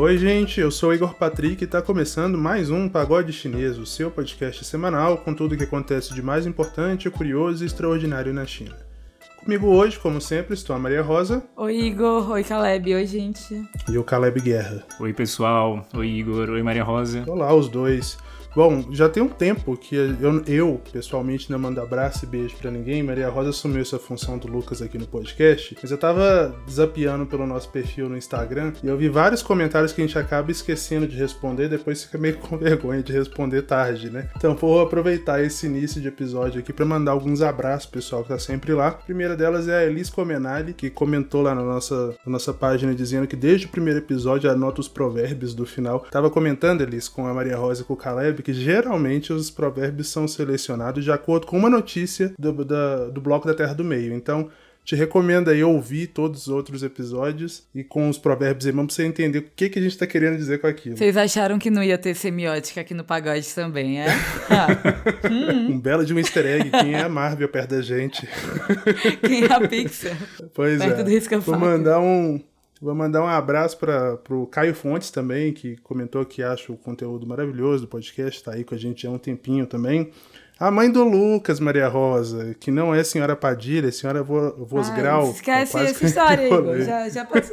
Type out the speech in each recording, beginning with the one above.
Oi, gente, eu sou o Igor Patrick e está começando mais um Pagode Chinês, o seu podcast semanal com tudo o que acontece de mais importante, curioso e extraordinário na China. Comigo hoje, como sempre, estou a Maria Rosa. Oi, Igor. Oi, Caleb. Oi, gente. E o Caleb Guerra. Oi, pessoal. Oi, Igor. Oi, Maria Rosa. Olá, os dois. Bom, já tem um tempo que eu, eu, pessoalmente não mando abraço e beijo para ninguém. Maria Rosa assumiu essa função do Lucas aqui no podcast, mas eu tava desapiando pelo nosso perfil no Instagram e eu vi vários comentários que a gente acaba esquecendo de responder, depois fica meio com vergonha de responder tarde, né? Então vou aproveitar esse início de episódio aqui para mandar alguns abraços pessoal que tá sempre lá. A primeira delas é a Elis Comenali, que comentou lá na nossa, na nossa página dizendo que desde o primeiro episódio anota os provérbios do final. Tava comentando, Elis, com a Maria Rosa e com o Caleb que geralmente os provérbios são selecionados de acordo com uma notícia do, da, do Bloco da Terra do Meio. Então, te recomendo aí ouvir todos os outros episódios e com os provérbios aí, pra você entender o que, que a gente tá querendo dizer com aquilo. Vocês acharam que não ia ter semiótica aqui no pagode também, é? Ah. um belo de um easter egg. Quem é a Marvel perto da gente? Quem é a Pixar? Pois perto é. Do risca Vou mandar um, Vou mandar um abraço para o Caio Fontes também, que comentou que acha o conteúdo maravilhoso do podcast, está aí com a gente há um tempinho também. A mãe do Lucas, Maria Rosa, que não é senhora Padilha, é senhora Vosgrau. Ah, esquece essa história, Igor. Já, já pode...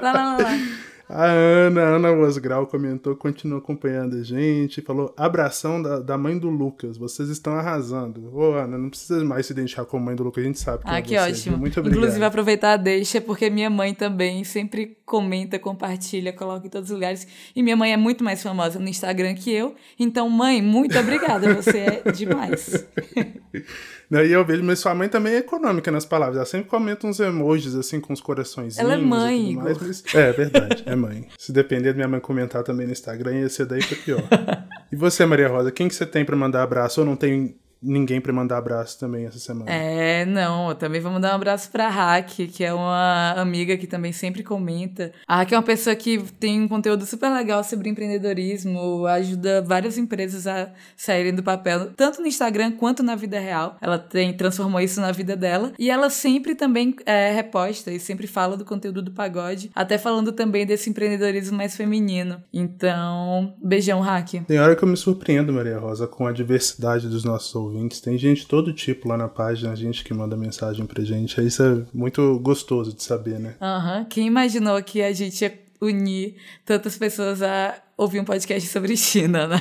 lá, lá, lá. A Ana, Ana Osgrau comentou, continuou acompanhando a gente, falou: abração da, da mãe do Lucas, vocês estão arrasando. Ô, Ana, não precisa mais se identificar como mãe do Lucas, a gente sabe que ah, é que você. ótimo. Muito obrigado. Inclusive, aproveitar a deixa, porque minha mãe também sempre comenta, compartilha, coloca em todos os lugares. E minha mãe é muito mais famosa no Instagram que eu. Então, mãe, muito obrigada, você é demais. Daí eu vejo, mas sua mãe também é econômica nas palavras. Ela sempre comenta uns emojis assim com os corações. Ela é mãe. Mais, mas... É, é verdade, é mãe. Se depender da minha mãe comentar também no Instagram, ia ser daí pra pior. e você, Maria Rosa, quem que você tem para mandar abraço ou não tem ninguém para mandar abraço também essa semana. É, não, eu também vou mandar um abraço pra Hack, que é uma amiga que também sempre comenta. A Hack é uma pessoa que tem um conteúdo super legal sobre empreendedorismo, ajuda várias empresas a saírem do papel, tanto no Instagram quanto na vida real. Ela tem transformou isso na vida dela e ela sempre também é, reposta e sempre fala do conteúdo do pagode, até falando também desse empreendedorismo mais feminino. Então, beijão, Hack. Tem hora que eu me surpreendo, Maria Rosa, com a diversidade dos nossos ouvintes. Tem gente de todo tipo lá na página, gente que manda mensagem pra gente. Isso é muito gostoso de saber, né? Aham. Uhum. Quem imaginou que a gente ia unir tantas pessoas a ouvir um podcast sobre China, né?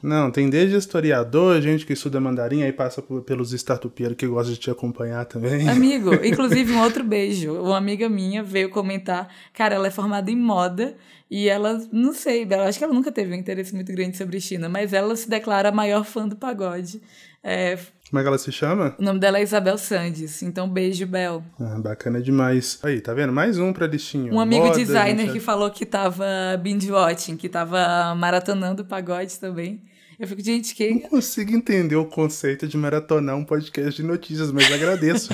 Não, tem desde historiador, gente que estuda mandarim, aí passa pelos startupeiros que gostam de te acompanhar também. Amigo, inclusive um outro beijo. Uma amiga minha veio comentar, cara, ela é formada em moda e ela, não sei, eu acho que ela nunca teve um interesse muito grande sobre China, mas ela se declara a maior fã do pagode. É, como é que ela se chama? O nome dela é Isabel Sandes. Então, beijo, Bel. Ah, bacana demais. Aí, tá vendo? Mais um pra listinho. Um amigo Moda, designer que falou que tava binge watching, que tava maratonando pagode também. Eu fico, gente, que. Não consigo entender o conceito de maratonar um podcast de notícias, mas agradeço.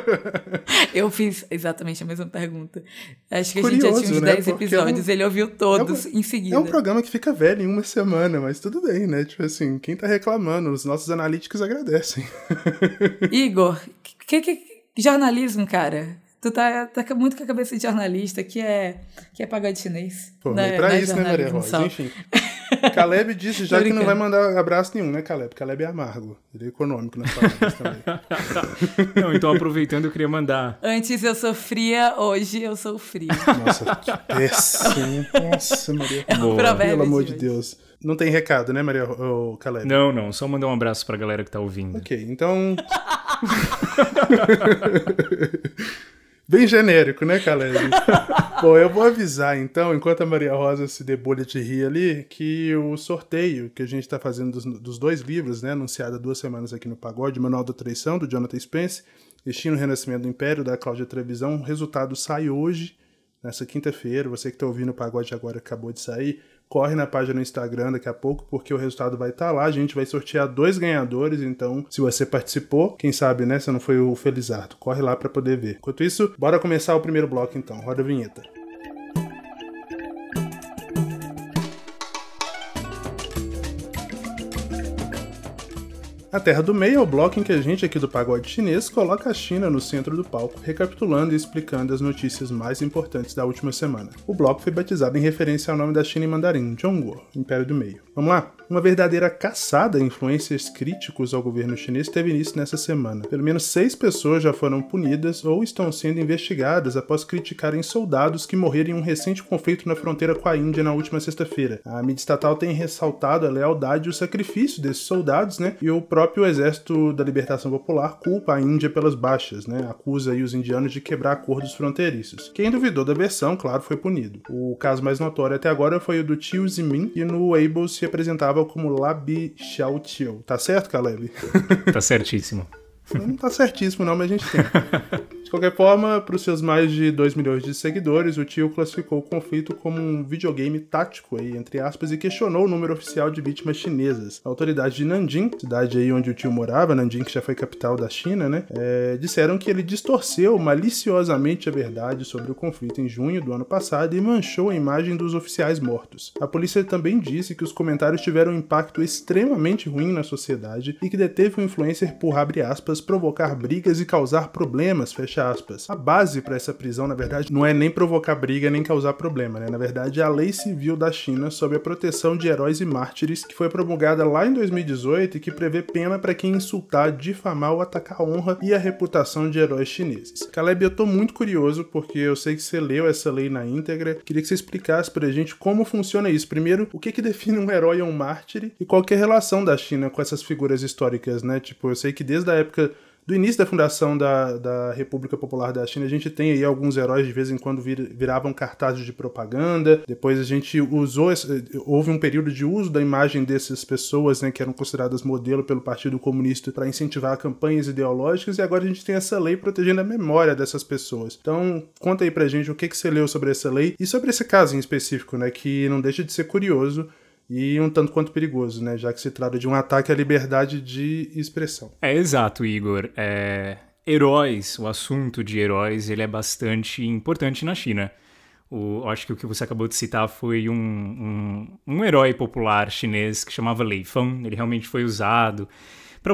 eu fiz exatamente a mesma pergunta. Acho que Curioso, a gente já tinha uns né? 10 episódios, é um... ele ouviu todos é um... em seguida. É um programa que fica velho em uma semana, mas tudo bem, né? Tipo assim, quem tá reclamando, os nossos analíticos agradecem. Igor, que, que, jornalismo, cara? Tu tá, tá muito com a cabeça de jornalista, que é, que é pagode chinês. Pô, não, é, pra isso, né, Maria Rosa? Enfim. Caleb disse já que não vai mandar abraço nenhum, né, Caleb? Caleb é amargo. Ele é econômico nas palavras também. não, então aproveitando, eu queria mandar. Antes eu sofria, hoje eu sou fria. Nossa, que péssimo. Nossa, Maria. É um Pelo amor de Deus. Não tem recado, né, Maria ou Caleb? Não, não. Só mandar um abraço pra galera que tá ouvindo. Ok, então. Bem genérico, né, Caleb? Bom, eu vou avisar então, enquanto a Maria Rosa se debulha de rir ali, que o sorteio que a gente está fazendo dos, dos, dois livros, né, anunciado há duas semanas aqui no Pagode, Manual da Traição, do Jonathan Spence, Destino e Renascimento do Império, da Cláudia Trevisão, o resultado sai hoje, nessa quinta-feira. Você que está ouvindo o Pagode agora acabou de sair corre na página no Instagram daqui a pouco, porque o resultado vai estar tá lá. A gente vai sortear dois ganhadores, então se você participou, quem sabe, né, você não foi o Felizardo, corre lá para poder ver. Enquanto isso, bora começar o primeiro bloco então. Roda a vinheta. A Terra do Meio é o bloco em que a gente aqui do Pagode Chinês coloca a China no centro do palco, recapitulando e explicando as notícias mais importantes da última semana. O bloco foi batizado em referência ao nome da China em mandarim, Zhongguo, Império do Meio. Vamos lá? Uma verdadeira caçada a influências críticos ao governo chinês teve início nessa semana. Pelo menos seis pessoas já foram punidas ou estão sendo investigadas após criticarem soldados que morreram em um recente conflito na fronteira com a Índia na última sexta-feira. A mídia estatal tem ressaltado a lealdade e o sacrifício desses soldados, né? E o próprio Exército da Libertação Popular culpa a Índia pelas baixas, né? Acusa os indianos de quebrar acordos fronteiriços. Quem duvidou da versão, claro, foi punido. O caso mais notório até agora foi o do Tio Zimin, que no Weibo se apresentava como Labi Xiaotiao. Tá certo, Caleb? tá certíssimo. Não tá certíssimo não, mas a gente tem. De qualquer forma, para os seus mais de 2 milhões de seguidores, o tio classificou o conflito como um videogame tático, aí, entre aspas, e questionou o número oficial de vítimas chinesas. A autoridade de Nanjing, cidade aí onde o tio morava, Nanjing que já foi capital da China, né, é, disseram que ele distorceu maliciosamente a verdade sobre o conflito em junho do ano passado e manchou a imagem dos oficiais mortos. A polícia também disse que os comentários tiveram um impacto extremamente ruim na sociedade e que deteve o influencer por, abre aspas, provocar brigas e causar problemas, fecha aspas. A base para essa prisão, na verdade, não é nem provocar briga nem causar problema, né? Na verdade, é a Lei Civil da China sobre a proteção de heróis e mártires, que foi promulgada lá em 2018 e que prevê pena para quem insultar, difamar ou atacar a honra e a reputação de heróis chineses. Caleb, eu tô muito curioso porque eu sei que você leu essa lei na íntegra. Queria que você explicasse pra gente como funciona isso. Primeiro, o que que define um herói ou um mártir e qual é a relação da China com essas figuras históricas, né? Tipo, eu sei que desde a época do início da fundação da, da República Popular da China, a gente tem aí alguns heróis de vez em quando vir, viravam cartazes de propaganda. Depois a gente usou, houve um período de uso da imagem dessas pessoas, né, que eram consideradas modelo pelo Partido Comunista para incentivar campanhas ideológicas. E agora a gente tem essa lei protegendo a memória dessas pessoas. Então, conta aí pra gente o que, que você leu sobre essa lei e sobre esse caso em específico, né, que não deixa de ser curioso e um tanto quanto perigoso, né? Já que se trata de um ataque à liberdade de expressão. É exato, Igor. É... Heróis, o assunto de heróis, ele é bastante importante na China. O, acho que o que você acabou de citar foi um, um, um herói popular chinês que chamava Lei Feng. Ele realmente foi usado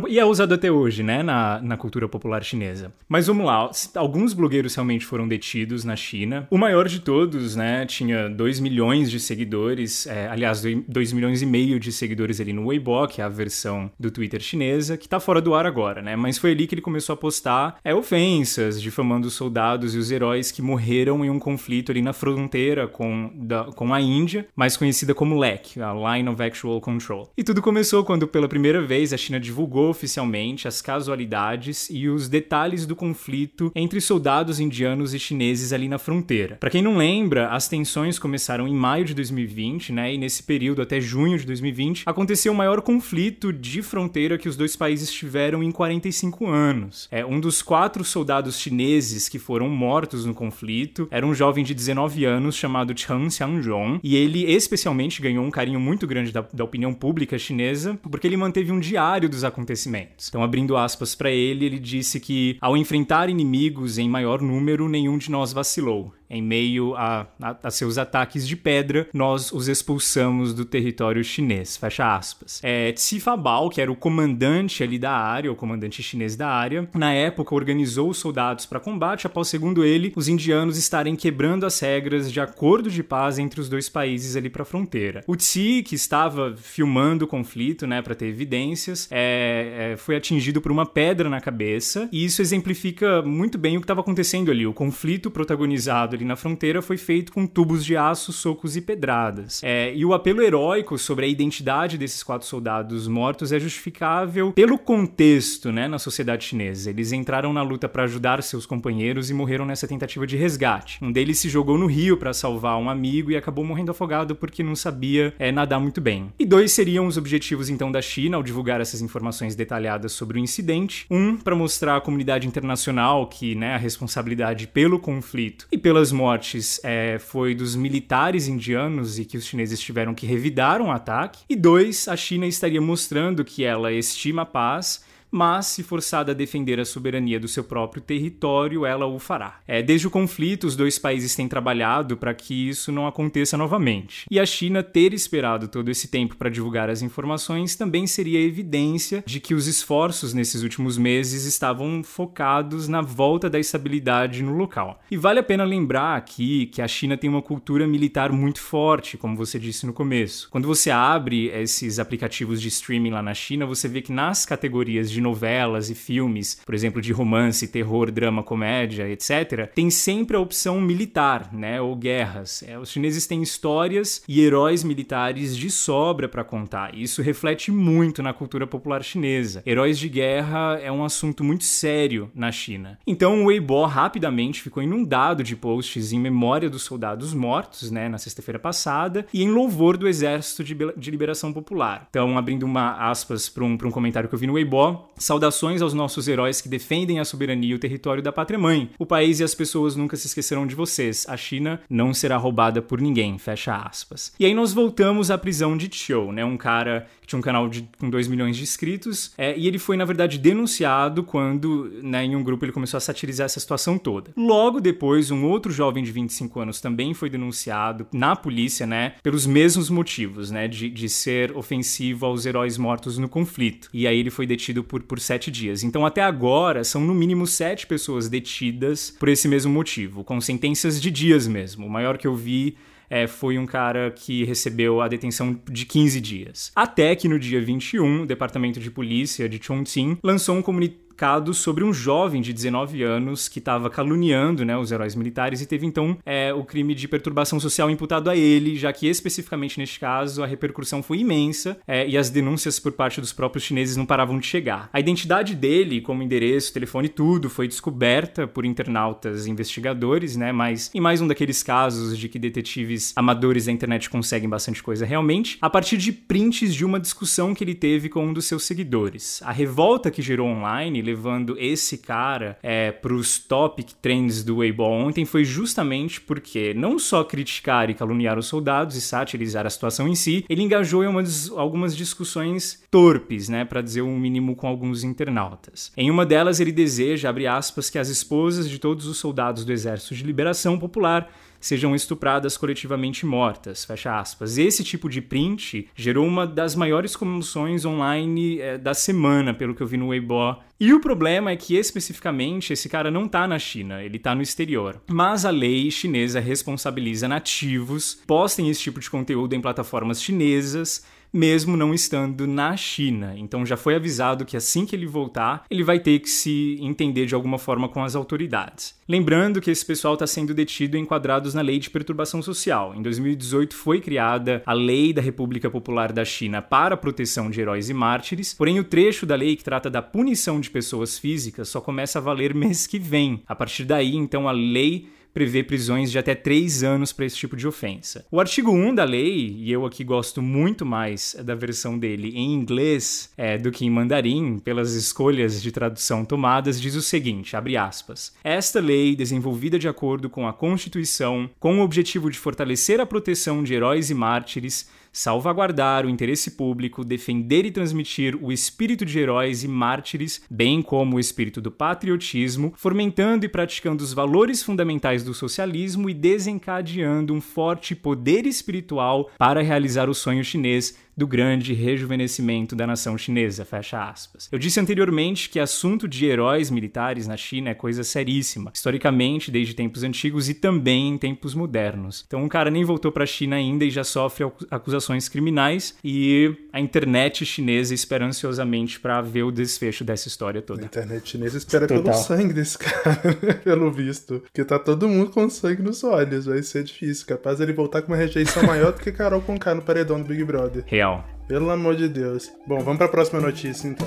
e é usado até hoje, né, na, na cultura popular chinesa. Mas vamos lá, alguns blogueiros realmente foram detidos na China. O maior de todos, né, tinha 2 milhões de seguidores, é, aliás, 2 milhões e meio de seguidores ali no Weibo, que é a versão do Twitter chinesa, que tá fora do ar agora, né? Mas foi ali que ele começou a postar é, ofensas, difamando os soldados e os heróis que morreram em um conflito ali na fronteira com, da, com a Índia, mais conhecida como LEC, a Line of Actual Control. E tudo começou quando, pela primeira vez, a China divulgou divulgou oficialmente as casualidades e os detalhes do conflito entre soldados indianos e chineses ali na fronteira. Para quem não lembra, as tensões começaram em maio de 2020, né? E nesse período até junho de 2020 aconteceu o maior conflito de fronteira que os dois países tiveram em 45 anos. É um dos quatro soldados chineses que foram mortos no conflito era um jovem de 19 anos chamado Chang Xiangjong e ele especialmente ganhou um carinho muito grande da, da opinião pública chinesa porque ele manteve um diário dos acontecimentos acontecimentos. Então, abrindo aspas para ele, ele disse que ao enfrentar inimigos em maior número, nenhum de nós vacilou. Em meio a, a, a, seus ataques de pedra, nós os expulsamos do território chinês. Fecha aspas. É, Fabao, que era o comandante ali da área, o comandante chinês da área, na época organizou os soldados para combate após, segundo ele, os indianos estarem quebrando as regras de acordo de paz entre os dois países ali para a fronteira. O Tsi, que estava filmando o conflito, né, para ter evidências, é, é, foi atingido por uma pedra na cabeça, e isso exemplifica muito bem o que estava acontecendo ali. O conflito protagonizado ali na fronteira foi feito com tubos de aço, socos e pedradas. É, e o apelo heróico sobre a identidade desses quatro soldados mortos é justificável pelo contexto né, na sociedade chinesa. Eles entraram na luta para ajudar seus companheiros e morreram nessa tentativa de resgate. Um deles se jogou no rio para salvar um amigo e acabou morrendo afogado porque não sabia é, nadar muito bem. E dois seriam os objetivos então da China ao divulgar essas informações detalhadas sobre o incidente. Um, para mostrar à comunidade internacional que né, a responsabilidade pelo conflito e pelas das mortes é, foi dos militares indianos e que os chineses tiveram que revidar um ataque. E dois, a China estaria mostrando que ela estima a paz mas se forçada a defender a soberania do seu próprio território, ela o fará. É, desde o conflito, os dois países têm trabalhado para que isso não aconteça novamente. E a China ter esperado todo esse tempo para divulgar as informações também seria evidência de que os esforços nesses últimos meses estavam focados na volta da estabilidade no local. E vale a pena lembrar aqui que a China tem uma cultura militar muito forte, como você disse no começo. Quando você abre esses aplicativos de streaming lá na China, você vê que nas categorias de novelas e filmes, por exemplo, de romance, terror, drama, comédia, etc., tem sempre a opção militar, né, ou guerras. É, os chineses têm histórias e heróis militares de sobra para contar. Isso reflete muito na cultura popular chinesa. Heróis de guerra é um assunto muito sério na China. Então o Weibo rapidamente ficou inundado de posts em memória dos soldados mortos, né, na sexta-feira passada, e em louvor do Exército de, de Liberação Popular. Então, abrindo uma aspas para um, um comentário que eu vi no Weibo, saudações aos nossos heróis que defendem a soberania e o território da pátria-mãe. O país e as pessoas nunca se esquecerão de vocês. A China não será roubada por ninguém, fecha aspas. E aí nós voltamos à prisão de Chiu, né, um cara que tinha um canal de, com 2 milhões de inscritos, é, e ele foi, na verdade, denunciado quando, né, em um grupo, ele começou a satirizar essa situação toda. Logo depois, um outro jovem de 25 anos também foi denunciado na polícia, né, pelos mesmos motivos, né, de, de ser ofensivo aos heróis mortos no conflito. E aí ele foi detido por, por sete dias. Então, até agora, são no mínimo sete pessoas detidas por esse mesmo motivo, com sentenças de dias mesmo. O maior que eu vi é, foi um cara que recebeu a detenção de 15 dias. Até que no dia 21, o Departamento de Polícia de Chongqing lançou um comunicado sobre um jovem de 19 anos que estava caluniando né, os heróis militares e teve então é, o crime de perturbação social imputado a ele, já que especificamente neste caso a repercussão foi imensa é, e as denúncias por parte dos próprios chineses não paravam de chegar. A identidade dele, como endereço, telefone, tudo, foi descoberta por internautas investigadores, né? Mas em mais um daqueles casos de que detetives amadores da internet conseguem bastante coisa realmente, a partir de prints de uma discussão que ele teve com um dos seus seguidores. A revolta que gerou online levando esse cara é, pros topic trends do Weibo ontem foi justamente porque não só criticar e caluniar os soldados e satirizar a situação em si, ele engajou em umas, algumas discussões torpes, né, para dizer o um mínimo com alguns internautas. Em uma delas ele deseja, abre aspas, que as esposas de todos os soldados do Exército de Liberação Popular sejam estupradas coletivamente mortas, fecha aspas. Esse tipo de print gerou uma das maiores comoções online é, da semana, pelo que eu vi no Weibo. E o problema é que especificamente esse cara não tá na China, ele tá no exterior. Mas a lei chinesa responsabiliza nativos postem esse tipo de conteúdo em plataformas chinesas mesmo não estando na China. Então já foi avisado que assim que ele voltar, ele vai ter que se entender de alguma forma com as autoridades. Lembrando que esse pessoal está sendo detido enquadrados na Lei de Perturbação Social. Em 2018 foi criada a Lei da República Popular da China para a proteção de heróis e mártires, porém o trecho da lei que trata da punição de pessoas físicas só começa a valer mês que vem. A partir daí, então, a lei prevê prisões de até 3 anos para esse tipo de ofensa. O artigo 1 da lei, e eu aqui gosto muito mais da versão dele em inglês é, do que em mandarim, pelas escolhas de tradução tomadas, diz o seguinte, abre aspas, esta lei, desenvolvida de acordo com a Constituição, com o objetivo de fortalecer a proteção de heróis e mártires, salvaguardar o interesse público, defender e transmitir o espírito de heróis e mártires, bem como o espírito do patriotismo, fomentando e praticando os valores fundamentais do socialismo e desencadeando um forte poder espiritual para realizar o sonho chinês do grande rejuvenescimento da nação chinesa, fecha aspas. Eu disse anteriormente que assunto de heróis militares na China é coisa seríssima, historicamente desde tempos antigos e também em tempos modernos. Então um cara nem voltou para a China ainda e já sofre acusações criminais e a internet chinesa espera ansiosamente para ver o desfecho dessa história toda. A internet chinesa espera Total. pelo sangue desse cara, pelo visto, porque tá todo mundo com sangue nos olhos, vai ser difícil, capaz ele voltar com uma rejeição maior do que Carol Conká no paredão do Big Brother. Real pelo amor de Deus. Bom, vamos para a próxima notícia então.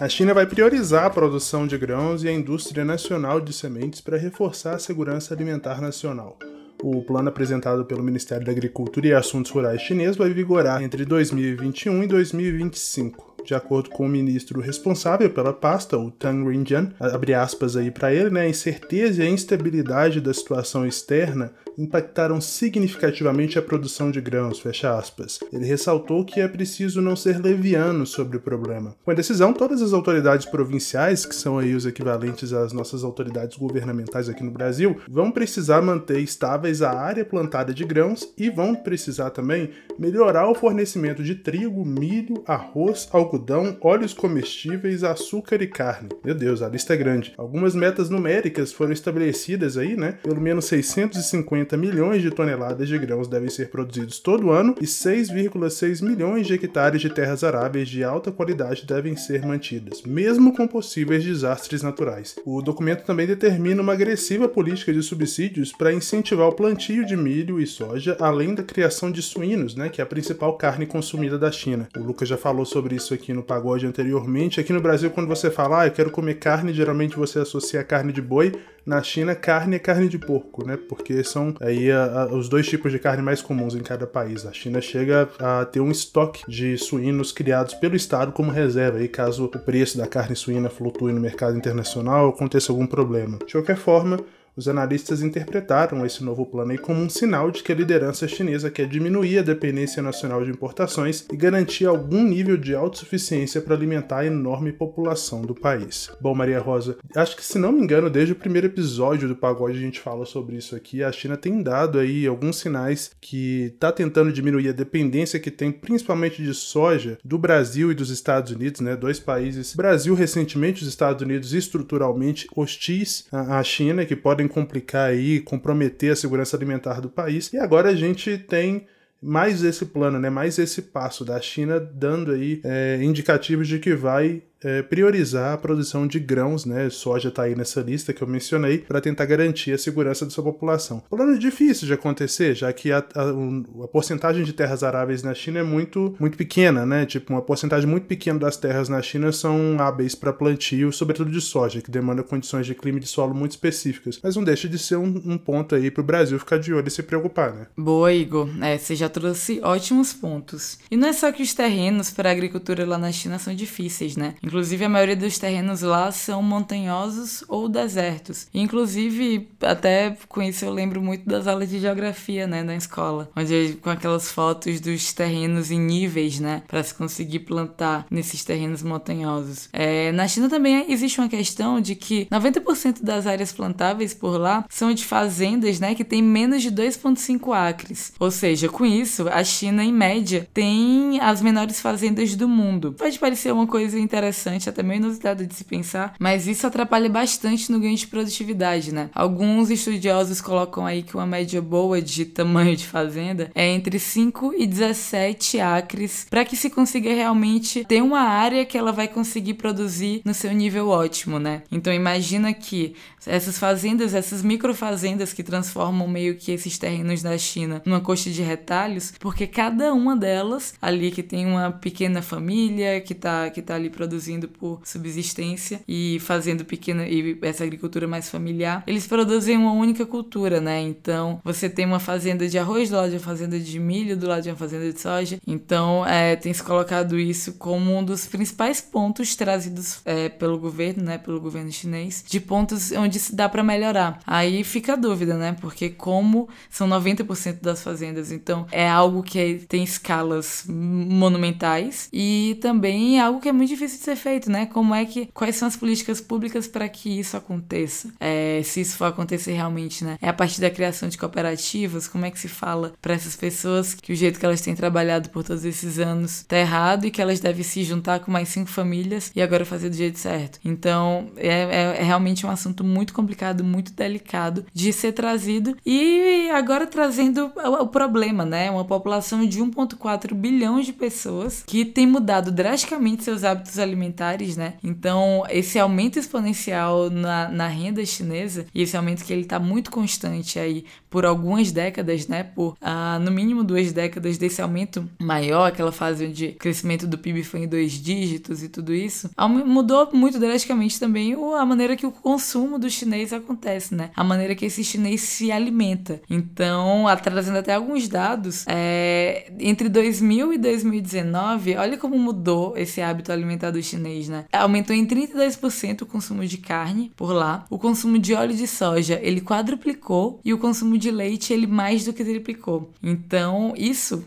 A China vai priorizar a produção de grãos e a indústria nacional de sementes para reforçar a segurança alimentar nacional. O plano apresentado pelo Ministério da Agricultura e Assuntos Rurais chinês vai vigorar entre 2021 e 2025. de acordo com o ministro responsável pela pasta, o Tang Rinjian, abre aspas aí para ele, né, a incerteza e a instabilidade da situação externa impactaram significativamente a produção de grãos, fecha aspas. Ele ressaltou que é preciso não ser leviano sobre o problema. Com a decisão, todas as autoridades provinciais, que são aí os equivalentes às nossas autoridades governamentais aqui no Brasil, vão precisar manter estáveis a área plantada de grãos e vão precisar também melhorar o fornecimento de trigo, milho, arroz, algodão, óleos comestíveis, açúcar e carne. Meu Deus, a lista é grande. Algumas metas numéricas foram estabelecidas aí, né? Pelo menos 650 50 milhões de toneladas de grãos devem ser produzidos todo ano e 6,6 milhões de hectares de terras aráveis de alta qualidade devem ser mantidas, mesmo com possíveis desastres naturais. O documento também determina uma agressiva política de subsídios para incentivar o plantio de milho e soja, além da criação de suínos, né, que é a principal carne consumida da China. O Lucas já falou sobre isso aqui no pagode anteriormente. Aqui no Brasil, quando você fala, ah, eu quero comer carne, geralmente você associa a carne de boi. Na China, carne é carne de porco, né? Porque são aí a, a, os dois tipos de carne mais comuns em cada país. A China chega a ter um estoque de suínos criados pelo Estado como reserva, aí caso o preço da carne suína flutue no mercado internacional ou aconteça algum problema. De qualquer forma, os analistas interpretaram esse novo plano como um sinal de que a liderança chinesa quer diminuir a dependência nacional de importações e garantir algum nível de autossuficiência para alimentar a enorme população do país. Bom, Maria Rosa, acho que se não me engano, desde o primeiro episódio do Pagode a gente fala sobre isso aqui. A China tem dado aí alguns sinais que está tentando diminuir a dependência que tem, principalmente de soja, do Brasil e dos Estados Unidos, né? Dois países. Brasil recentemente, os Estados Unidos estruturalmente hostis à China, que podem complicar aí, comprometer a segurança alimentar do país. E agora a gente tem mais esse plano, né, mais esse passo da China dando aí é, indicativos de que vai é, priorizar a produção de grãos, né? Soja está aí nessa lista que eu mencionei, para tentar garantir a segurança da sua população. Plano difícil de acontecer, já que a, a, a, porcentagem de terras aráveis na China é muito, muito pequena, né? Tipo, uma porcentagem muito pequena das terras na China são hábeis para plantio, sobretudo de soja, que demanda condições de clima e de solo muito específicas. Mas não deixa de ser um, um ponto aí para o Brasil ficar de olho e se preocupar, né? Boa, Igor. É, você já trouxe ótimos pontos. E não é só que os terrenos para agricultura lá na China são difíceis, né? Inclusive, a maioria dos terrenos lá são montanhosos ou desertos. Inclusive, até com isso eu lembro muito das aulas de geografia, né, na escola, onde com aquelas fotos dos terrenos em níveis, né, para se conseguir plantar nesses terrenos montanhosos. É, na China também existe uma questão de que 90% das áreas plantáveis por lá são de fazendas, né, que tem menos de 2,5 acres. Ou seja, com isso, a China, em média, tem as menores fazendas do mundo. Pode parecer uma coisa interessante interessante, até meio inusitado de se pensar, mas isso atrapalha bastante no ganho de produtividade, né? Alguns estudiosos colocam aí que uma média boa de tamanho de fazenda é entre 5 e 17 acres para que se consiga realmente ter uma área que ela vai conseguir produzir no seu nível ótimo, né? Então imagina que essas fazendas, essas microfazendas que transformam meio que esses terrenos da China numa coxa de retalhos, porque cada uma delas ali que tem uma pequena família que tá, que tá ali produzindo por subsistência e fazendo pequena e essa agricultura mais familiar, eles produzem uma única cultura, né? Então você tem uma fazenda de arroz do lado de uma fazenda de milho, do lado de uma fazenda de soja. Então é, tem se colocado isso como um dos principais pontos trazidos é, pelo governo, né? Pelo governo chinês, de pontos onde se dá para melhorar. Aí fica a dúvida, né? Porque como são 90% das fazendas, então é algo que tem escalas monumentais e também é algo que é muito difícil de ser feito, né? Como é que quais são as políticas públicas para que isso aconteça? É, se isso for acontecer realmente, né? É a partir da criação de cooperativas, como é que se fala para essas pessoas que o jeito que elas têm trabalhado por todos esses anos tá errado e que elas devem se juntar com mais cinco famílias e agora fazer do jeito certo? Então, é, é, é realmente um assunto muito complicado, muito delicado de ser trazido. E agora trazendo o, problema, né? Uma população de 1,4 bilhão de pessoas que tem mudado drasticamente seus hábitos alimentares alimentares, né? Então, esse aumento exponencial na, na renda chinesa, e esse aumento que ele está muito constante aí por algumas décadas, né? Por ah, no mínimo duas décadas desse aumento maior, aquela fase onde o crescimento do PIB foi em dois dígitos e tudo isso, mudou muito drasticamente também a maneira que o consumo do chinês acontece, né? A maneira que esse chinês se alimenta. Então, trazendo até alguns dados, é, entre 2000 e 2019, olha como mudou esse hábito alimentar do chinês, né? Aumentou em 32% o consumo de carne por lá, o consumo de óleo de soja ele quadruplicou e o consumo de leite ele mais do que triplicou. Então, isso,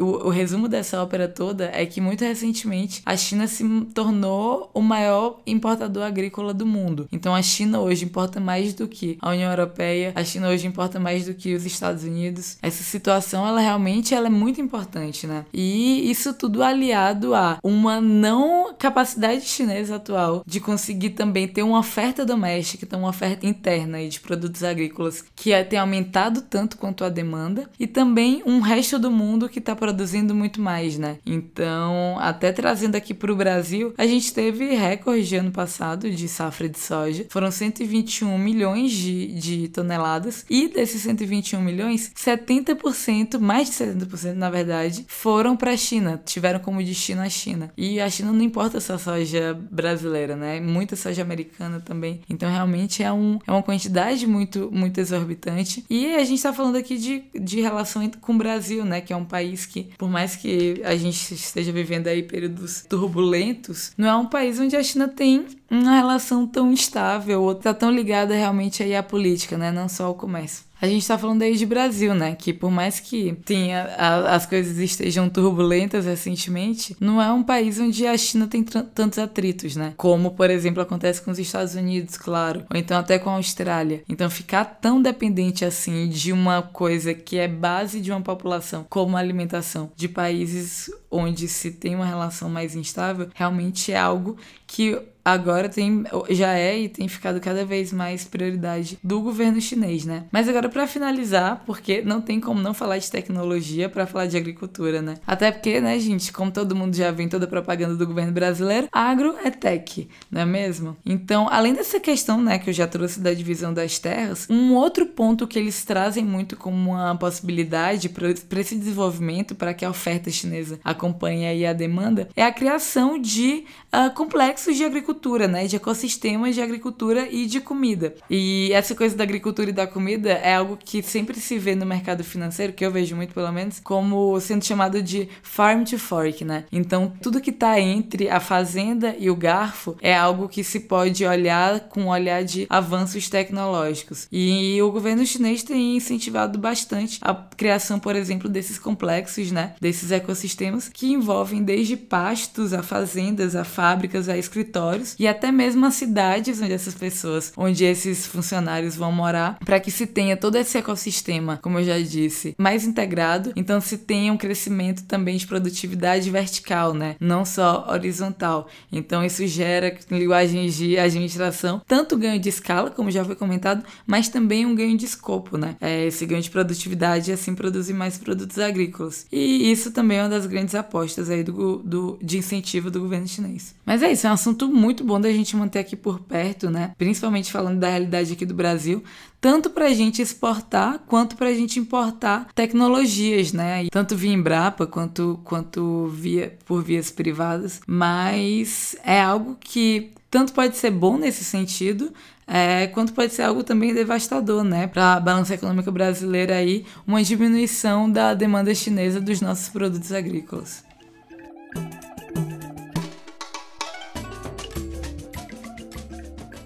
o, o resumo dessa ópera toda é que muito recentemente a China se tornou o maior importador agrícola do mundo. Então, a China hoje importa mais do que a União Europeia, a China hoje importa mais do que os Estados Unidos. Essa situação, ela realmente ela é muito importante, né? E isso tudo aliado a uma não capacidade chinesa atual de conseguir também ter uma oferta doméstica, então uma oferta interna de produtos agrícolas que é, tem aumentado tanto quanto a demanda e também um resto do mundo que está produzindo muito mais, né? Então, até trazendo aqui para o Brasil, a gente teve recorde ano passado de safra de soja, foram 121 milhões de, de toneladas e desses 121 milhões, 70%, mais de 70% na verdade, foram para a China, tiveram como destino a China. E a China não importa essa soja brasileira, né? Muita soja americana também. Então, realmente é, um, é uma quantidade muito, muito exorbitante. E a gente está falando aqui de, de relação com o Brasil, né? Que é um país que, por mais que a gente esteja vivendo aí períodos turbulentos, não é um país onde a China tem uma relação tão estável ou tá tão ligada realmente aí à política, né? Não só ao comércio. A gente está falando aí de Brasil, né? Que por mais que tenha, a, as coisas estejam turbulentas recentemente, não é um país onde a China tem tantos atritos, né? Como, por exemplo, acontece com os Estados Unidos, claro, ou então até com a Austrália. Então, ficar tão dependente assim de uma coisa que é base de uma população, como a alimentação, de países onde se tem uma relação mais instável, realmente é algo que agora tem já é e tem ficado cada vez mais prioridade do governo chinês, né? Mas agora para finalizar, porque não tem como não falar de tecnologia para falar de agricultura, né? Até porque, né, gente, como todo mundo já vê em toda a propaganda do governo brasileiro, agro é tech, não é mesmo? Então, além dessa questão, né, que eu já trouxe da divisão das terras, um outro ponto que eles trazem muito como uma possibilidade para esse desenvolvimento, para que a oferta chinesa acompanhe aí a demanda, é a criação de uh, complexos de agricultura agricultura, né? De ecossistemas de agricultura e de comida. E essa coisa da agricultura e da comida é algo que sempre se vê no mercado financeiro, que eu vejo muito pelo menos, como sendo chamado de farm to fork, né? Então, tudo que está entre a fazenda e o garfo é algo que se pode olhar com um olhar de avanços tecnológicos. E o governo chinês tem incentivado bastante a criação, por exemplo, desses complexos, né? Desses ecossistemas que envolvem desde pastos a fazendas, a fábricas, a escritórios e até mesmo as cidades onde essas pessoas, onde esses funcionários vão morar, para que se tenha todo esse ecossistema, como eu já disse, mais integrado, então se tenha um crescimento também de produtividade vertical, né? Não só horizontal. Então isso gera em linguagens de administração tanto ganho de escala, como já foi comentado, mas também um ganho de escopo, né? É esse ganho de produtividade e assim produzir mais produtos agrícolas. E isso também é uma das grandes apostas aí do, do de incentivo do governo chinês. Mas é isso, é um assunto muito muito bom da gente manter aqui por perto, né? Principalmente falando da realidade aqui do Brasil, tanto para a gente exportar quanto para a gente importar tecnologias, né? Tanto via Embrapa quanto, quanto via, por vias privadas. Mas é algo que tanto pode ser bom nesse sentido, é, quanto pode ser algo também devastador, né? Para a balança econômica brasileira aí, uma diminuição da demanda chinesa dos nossos produtos agrícolas.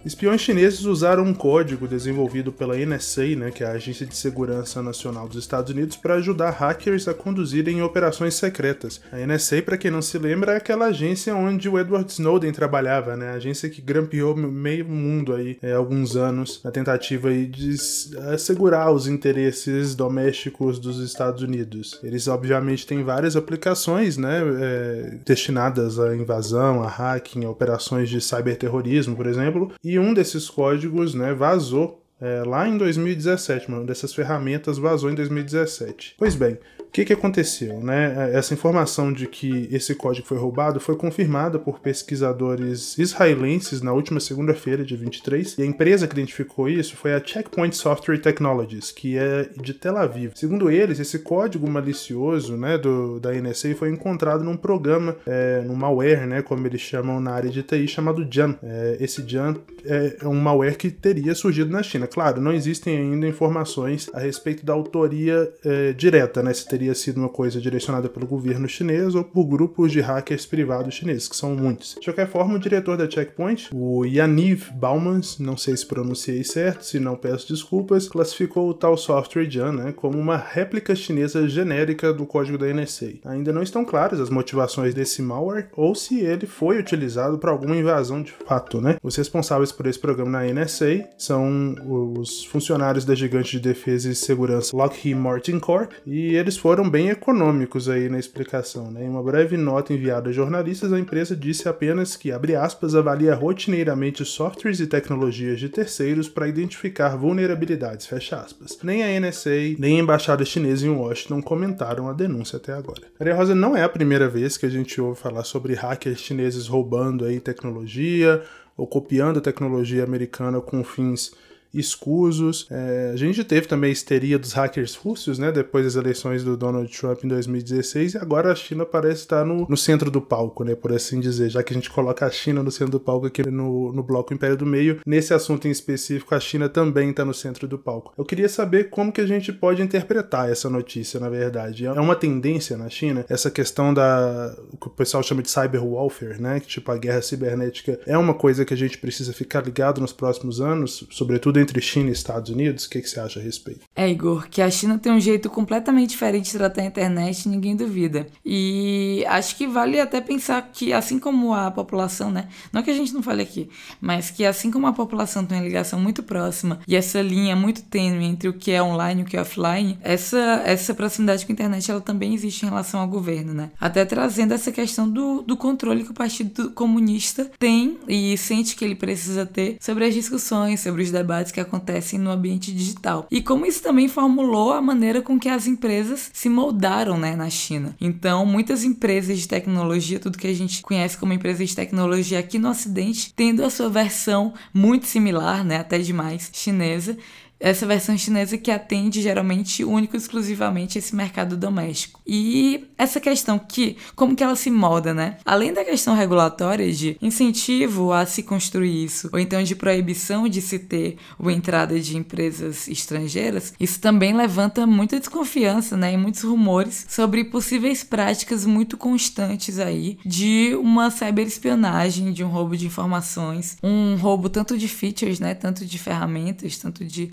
Espiões chineses usaram um código desenvolvido pela NSA, né, que é a Agência de Segurança Nacional dos Estados Unidos, para ajudar hackers a conduzirem operações secretas. A NSA, para quem não se lembra, é aquela agência onde o Edward Snowden trabalhava, né, a agência que grampeou meio mundo aí é, alguns anos na tentativa aí de assegurar os interesses domésticos dos Estados Unidos. Eles obviamente têm várias aplicações, né, é, destinadas à invasão, a hacking, a operações de cyberterrorismo, por exemplo, e um desses códigos né, vazou é, lá em 2017, uma dessas ferramentas vazou em 2017. Pois bem, O que, que aconteceu? Né? Essa informação de que esse código foi roubado foi confirmada por pesquisadores israelenses na última segunda-feira, de 23, e a empresa que identificou isso foi a Checkpoint Software Technologies, que é de Tel Aviv. Segundo eles, esse código malicioso né, do, da NSA foi encontrado num programa, é, num malware, né, como eles chamam na área de TI, chamado Jan. É, esse Jan é, é um malware que teria surgido na China. Claro, não existem ainda informações a respeito da autoria é, direta, né, se teria sido uma coisa direcionada pelo governo chinês ou por grupos de hackers privados chineses, que são muitos. De qualquer forma, o diretor da Checkpoint, o Yaniv Baumans, não sei se pronunciei certo, se não peço desculpas, classificou o tal software Jan né, como uma réplica chinesa genérica do código da NSA. Ainda não estão claras as motivações desse malware ou se ele foi utilizado para alguma invasão de fato. Né? Os responsáveis por esse programa na NSA são os funcionários da gigante de defesa e segurança Lockheed Martin Corp e eles foram bem econômicos aí na explicação. Né? Em uma breve nota enviada a jornalistas, a empresa disse apenas que, abre aspas, avalia rotineiramente softwares e tecnologias de terceiros para identificar vulnerabilidades, fecha aspas. Nem a NSA, nem a embaixada chinesa em Washington comentaram a denúncia até agora. Maria Rosa não é a primeira vez que a gente ouve falar sobre hackers chineses roubando aí tecnologia ou copiando tecnologia americana com fins escusos. É, a gente teve também a histeria dos hackers russos, né, depois das eleições do Donald Trump em 2016, e agora a China parece estar no, no centro do palco, né, por assim dizer, já que a gente coloca a China no centro do palco aqui no, no bloco Império do Meio, nesse assunto em específico, a China também está no centro do palco. Eu queria saber como que a gente pode interpretar essa notícia, na verdade. É uma tendência na China, essa questão da o que o pessoal chama de cyber warfare, né, que tipo a guerra cibernética é uma coisa que a gente precisa ficar ligado nos próximos anos, sobretudo entre China e Estados Unidos? O que, que você acha a respeito? É, Igor, que a China tem um jeito completamente diferente de tratar a internet, ninguém duvida. E acho que vale até pensar que, assim como a população, né? Não que a gente não fale aqui, mas que assim como a população tem uma ligação muito próxima e essa linha muito tênue entre o que é online e o que é offline, essa, essa proximidade com a internet ela também existe em relação ao governo, né? Até trazendo essa questão do, do controle que o Partido Comunista tem e sente que ele precisa ter sobre as discussões, sobre os debates que acontecem no ambiente digital. E como isso também formulou a maneira com que as empresas se moldaram né, na China. Então, muitas empresas de tecnologia, tudo que a gente conhece como empresas de tecnologia aqui no Ocidente, tendo a sua versão muito similar, né, até demais, chinesa, essa versão chinesa que atende geralmente único e exclusivamente esse mercado doméstico. E essa questão que como que ela se molda, né? Além da questão regulatória de incentivo a se construir isso, ou então de proibição de se ter a entrada de empresas estrangeiras, isso também levanta muita desconfiança, né, e muitos rumores sobre possíveis práticas muito constantes aí de uma cyberespionagem, de um roubo de informações, um roubo tanto de features, né, tanto de ferramentas, tanto de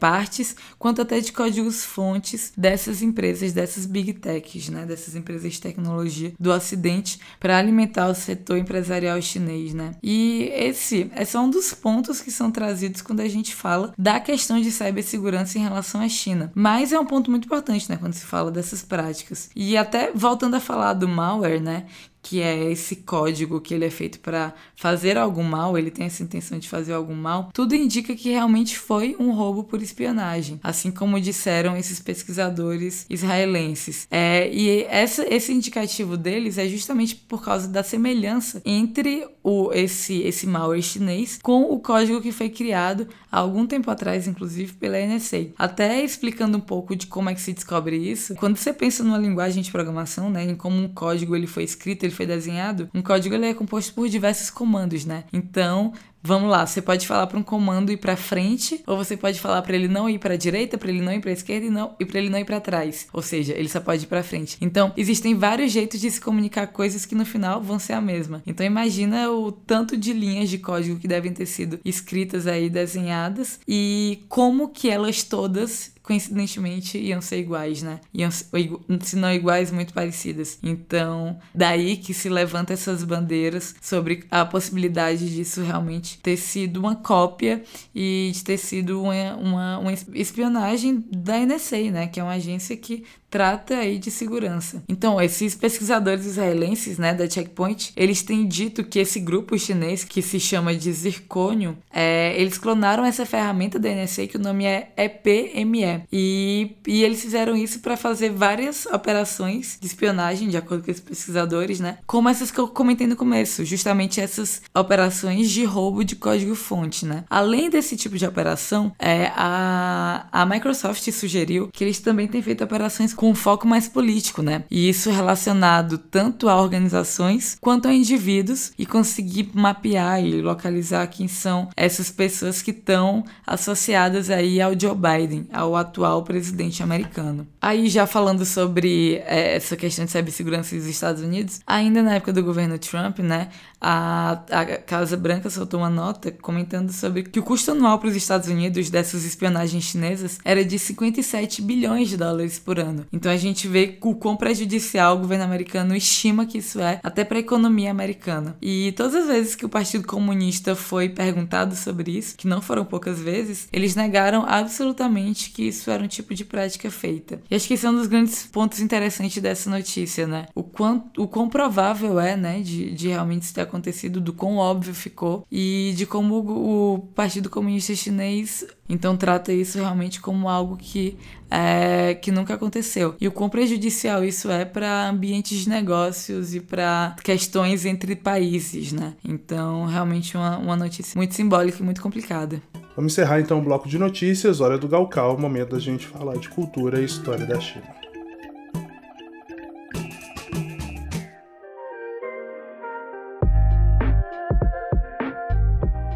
quanto até de códigos fontes dessas empresas, dessas big techs, né, dessas empresas de tecnologia do Ocidente para alimentar o setor empresarial chinês, né? E esse é só um dos pontos que são trazidos quando a gente fala da questão de cibersegurança em relação à China. Mas é um ponto muito importante, né, quando se fala dessas práticas. E até voltando a falar do malware, né, que é esse código que ele é feito para fazer algum mal, ele tem essa intenção de fazer algum mal, tudo indica que realmente foi um roubo por espionagem, assim como disseram esses pesquisadores israelenses. É, e essa, esse indicativo deles é justamente por causa da semelhança entre o, esse, esse malware chinês com o código que foi criado há algum tempo atrás, inclusive pela NSA. Até explicando um pouco de como é que se descobre isso, quando você pensa numa linguagem de programação, né, em como um código ele foi escrito, ele foi desenhado, um código ele é composto por diversos comandos, né? Então, Vamos lá, você pode falar para um comando ir para frente, ou você pode falar para ele não ir para a direita, para ele não ir para a esquerda e não e para ele não ir para trás. Ou seja, ele só pode ir para frente. Então, existem vários jeitos de se comunicar coisas que no final vão ser a mesma. Então, imagina o tanto de linhas de código que devem ter sido escritas aí, desenhadas e como que elas todas coincidentemente iam ser iguais, né? Iam, se não iguais, muito parecidas. Então, daí que se levanta essas bandeiras sobre a possibilidade disso realmente ter sido uma cópia e de ter sido uma, uma, uma espionagem da NSA, né? Que é uma agência que trata aí de segurança. Então, esses pesquisadores israelenses, né, da Checkpoint, eles têm dito que esse grupo chinês, que se chama de Zirconium, é, eles clonaram essa ferramenta da NSA, que o nome é EPME. E, e eles fizeram isso para fazer várias operações de espionagem, de acordo com esses pesquisadores, né, como essas que eu comentei no começo, justamente essas operações de roubo de código-fonte, né. Além desse tipo de operação, é, a, a Microsoft sugeriu que eles também têm feito operações com com um foco mais político, né? E isso relacionado tanto a organizações quanto a indivíduos e conseguir mapear e localizar quem são essas pessoas que estão associadas aí ao Joe Biden, ao atual presidente americano. Aí já falando sobre é, essa questão de cibersegurança dos Estados Unidos, ainda na época do governo Trump, né, a, a Casa Branca soltou uma nota comentando sobre que o custo anual para os Estados Unidos dessas espionagens chinesas era de 57 bilhões de dólares por ano. Então a gente vê o quão prejudicial o governo americano estima que isso é, até para a economia americana. E todas as vezes que o Partido Comunista foi perguntado sobre isso, que não foram poucas vezes, eles negaram absolutamente que isso era um tipo de prática feita. E acho que esse é um dos grandes pontos interessantes dessa notícia, né? O quão, o quão provável é, né, de, de realmente isso ter acontecido, do quão óbvio ficou e de como o, o Partido Comunista Chinês então trata isso realmente como algo que, é, que nunca aconteceu. E o quão prejudicial isso é para ambientes de negócios e para questões entre países, né? Então, realmente uma, uma notícia muito simbólica e muito complicada. Vamos encerrar então o bloco de notícias, hora do Galcal, momento da gente falar de cultura e história da China.